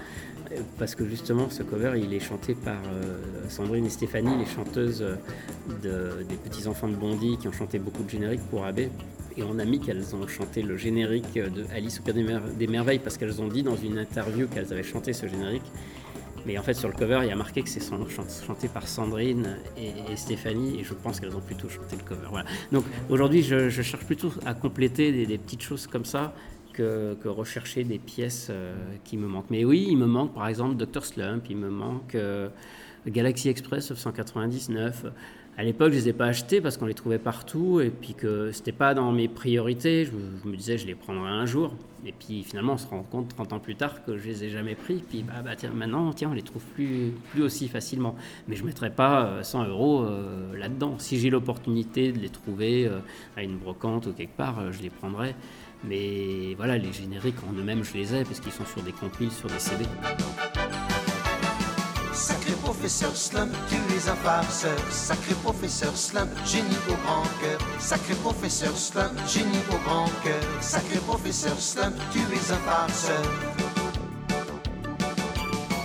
Parce que justement, ce cover, il est chanté par euh, Sandrine et Stéphanie, les chanteuses euh, de- des petits enfants de Bondy qui ont chanté beaucoup de génériques pour AB. Et on a mis qu'elles ont chanté le générique de Alice au Pays des, Mer- des Merveilles parce qu'elles ont dit dans une interview qu'elles avaient chanté ce générique. Mais en fait, sur le cover, il y a marqué que c'est chanté par Sandrine et, Stéphanie, et je pense qu'elles ont plutôt chanté le cover. Voilà. Donc aujourd'hui, je, cherche plutôt à compléter des petites choses comme ça que, rechercher des pièces euh, qui me manquent. Mais oui, il me manque par exemple Dr. Slump, il me manque euh, Galaxy Express 999. À l'époque, je les ai pas achetés parce qu'on les trouvait partout et puis que c'était pas dans mes priorités. Je, me- disais, je les prendrai un jour. Et puis finalement, on se rend compte 30 ans plus tard que je les ai jamais pris. Puis bah, bah, maintenant, tiens, on les trouve plus, aussi facilement. Mais je mettrai pas euh, 100 euros euh, là-dedans. Si j'ai l'opportunité de les trouver à une brocante ou quelque part, je les prendrai. Mais voilà, les génériques en eux-mêmes, je les ai parce qu'ils sont sur des compiles, sur des CD. Sacré professeur Slump, tu es un farceur. Sacré professeur Slump, génie au grand cœur. Sacré professeur Slump, génie au grand cœur. Sacré professeur Slump, tu es un farceur.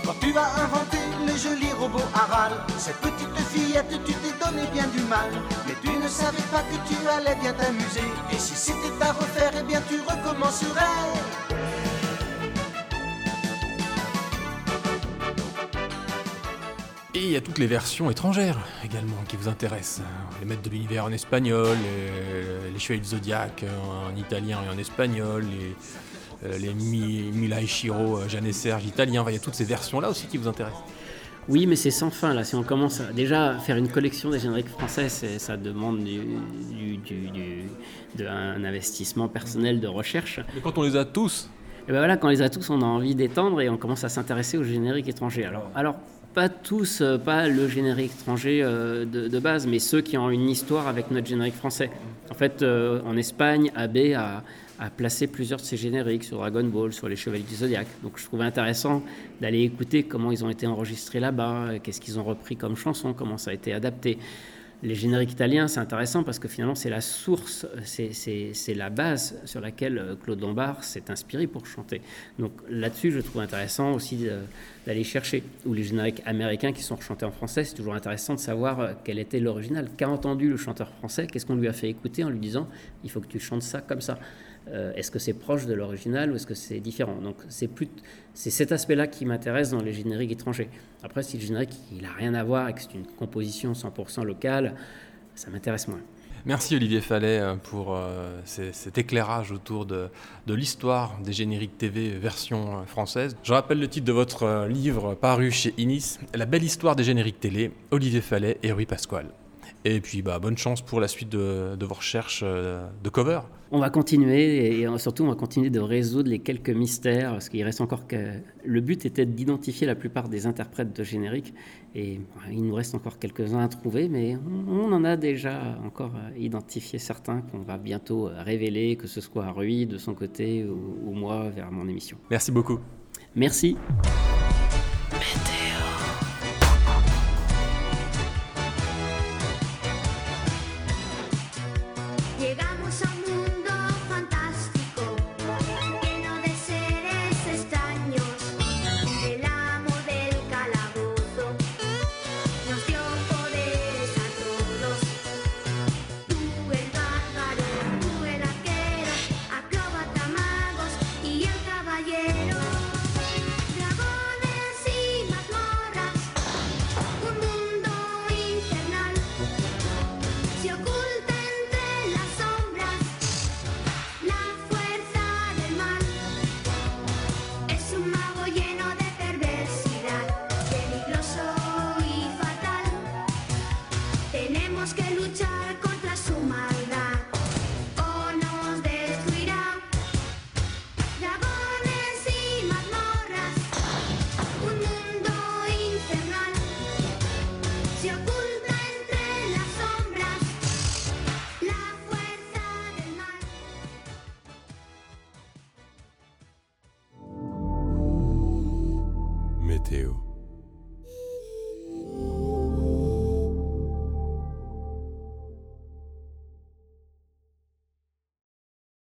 Quand tu vas inventer les jolis robots Aral, cette petite fillette, tu t'es donné bien du mal. Mais tu ne savais pas que tu allais bien t'amuser. Et si c'était à refaire, eh bien tu recommencerais. Et il y a toutes les versions étrangères également qui vous intéressent. Les maîtres de l'univers en espagnol, les, les chevaliers du zodiaque en italien et en espagnol, les, euh, les Mi- Shiro, euh, Jeanne et Serge italien. Enfin, Il y a toutes ces versions-là aussi qui vous intéressent. Oui, mais c'est sans fin là. Si on commence à déjà faire une collection des génériques français, ça demande du, du- du- du- de- un investissement personnel de recherche. Mais quand on les a tous, Et ben voilà, quand on les a tous, on a envie d'étendre et on commence à s'intéresser aux génériques étrangers. Alors, alors pas tous, euh, pas le générique étranger euh, de, de base, mais ceux qui ont une histoire avec notre générique français. En fait, euh, en Espagne, AB a, a placé plusieurs de ses génériques sur Dragon Ball, sur les Chevaliers du Zodiaque. Donc je trouvais intéressant d'aller écouter comment ils ont été enregistrés là-bas, qu'est-ce qu'ils ont repris comme chanson, comment ça a été adapté. Les génériques italiens, c'est intéressant parce que finalement, c'est la source, c'est- la base sur laquelle euh, Claude Lombard s'est inspiré pour chanter. Donc là-dessus, je trouve intéressant aussi d'aller chercher. Ou les génériques américains qui sont chantés en français, c'est toujours intéressant de savoir euh, quel était l'original. Qu'a entendu le chanteur français? Qu'est-ce qu'on lui a fait écouter en lui disant il faut que tu chantes ça comme ça Euh, Est-ce que c'est proche de l'original ou est-ce que c'est différent? Donc c'est plus c'est cet aspect-là qui m'intéresse dans les génériques étrangers. Après, si le générique il a rien à voir et que c'est une composition 100% locale, ça m'intéresse moins. Merci Olivier Fallet euh, pour euh, cet éclairage autour de, l'histoire des génériques TV version française. Je rappelle le titre de votre livre paru chez Inis, La belle histoire des génériques télé, Olivier Fallet et Rui Pasquale. Et puis bah, bonne chance pour la suite de, de vos recherches euh, de cover. On va continuer et surtout on va continuer de résoudre les quelques mystères parce qu'il reste encore que le but était d'identifier la plupart des interprètes de générique et il nous reste encore quelques-uns à trouver mais on en a déjà encore identifié certains qu'on va bientôt révéler que ce soit Rui de son côté ou, ou moi vers mon émission. Merci beaucoup. Merci.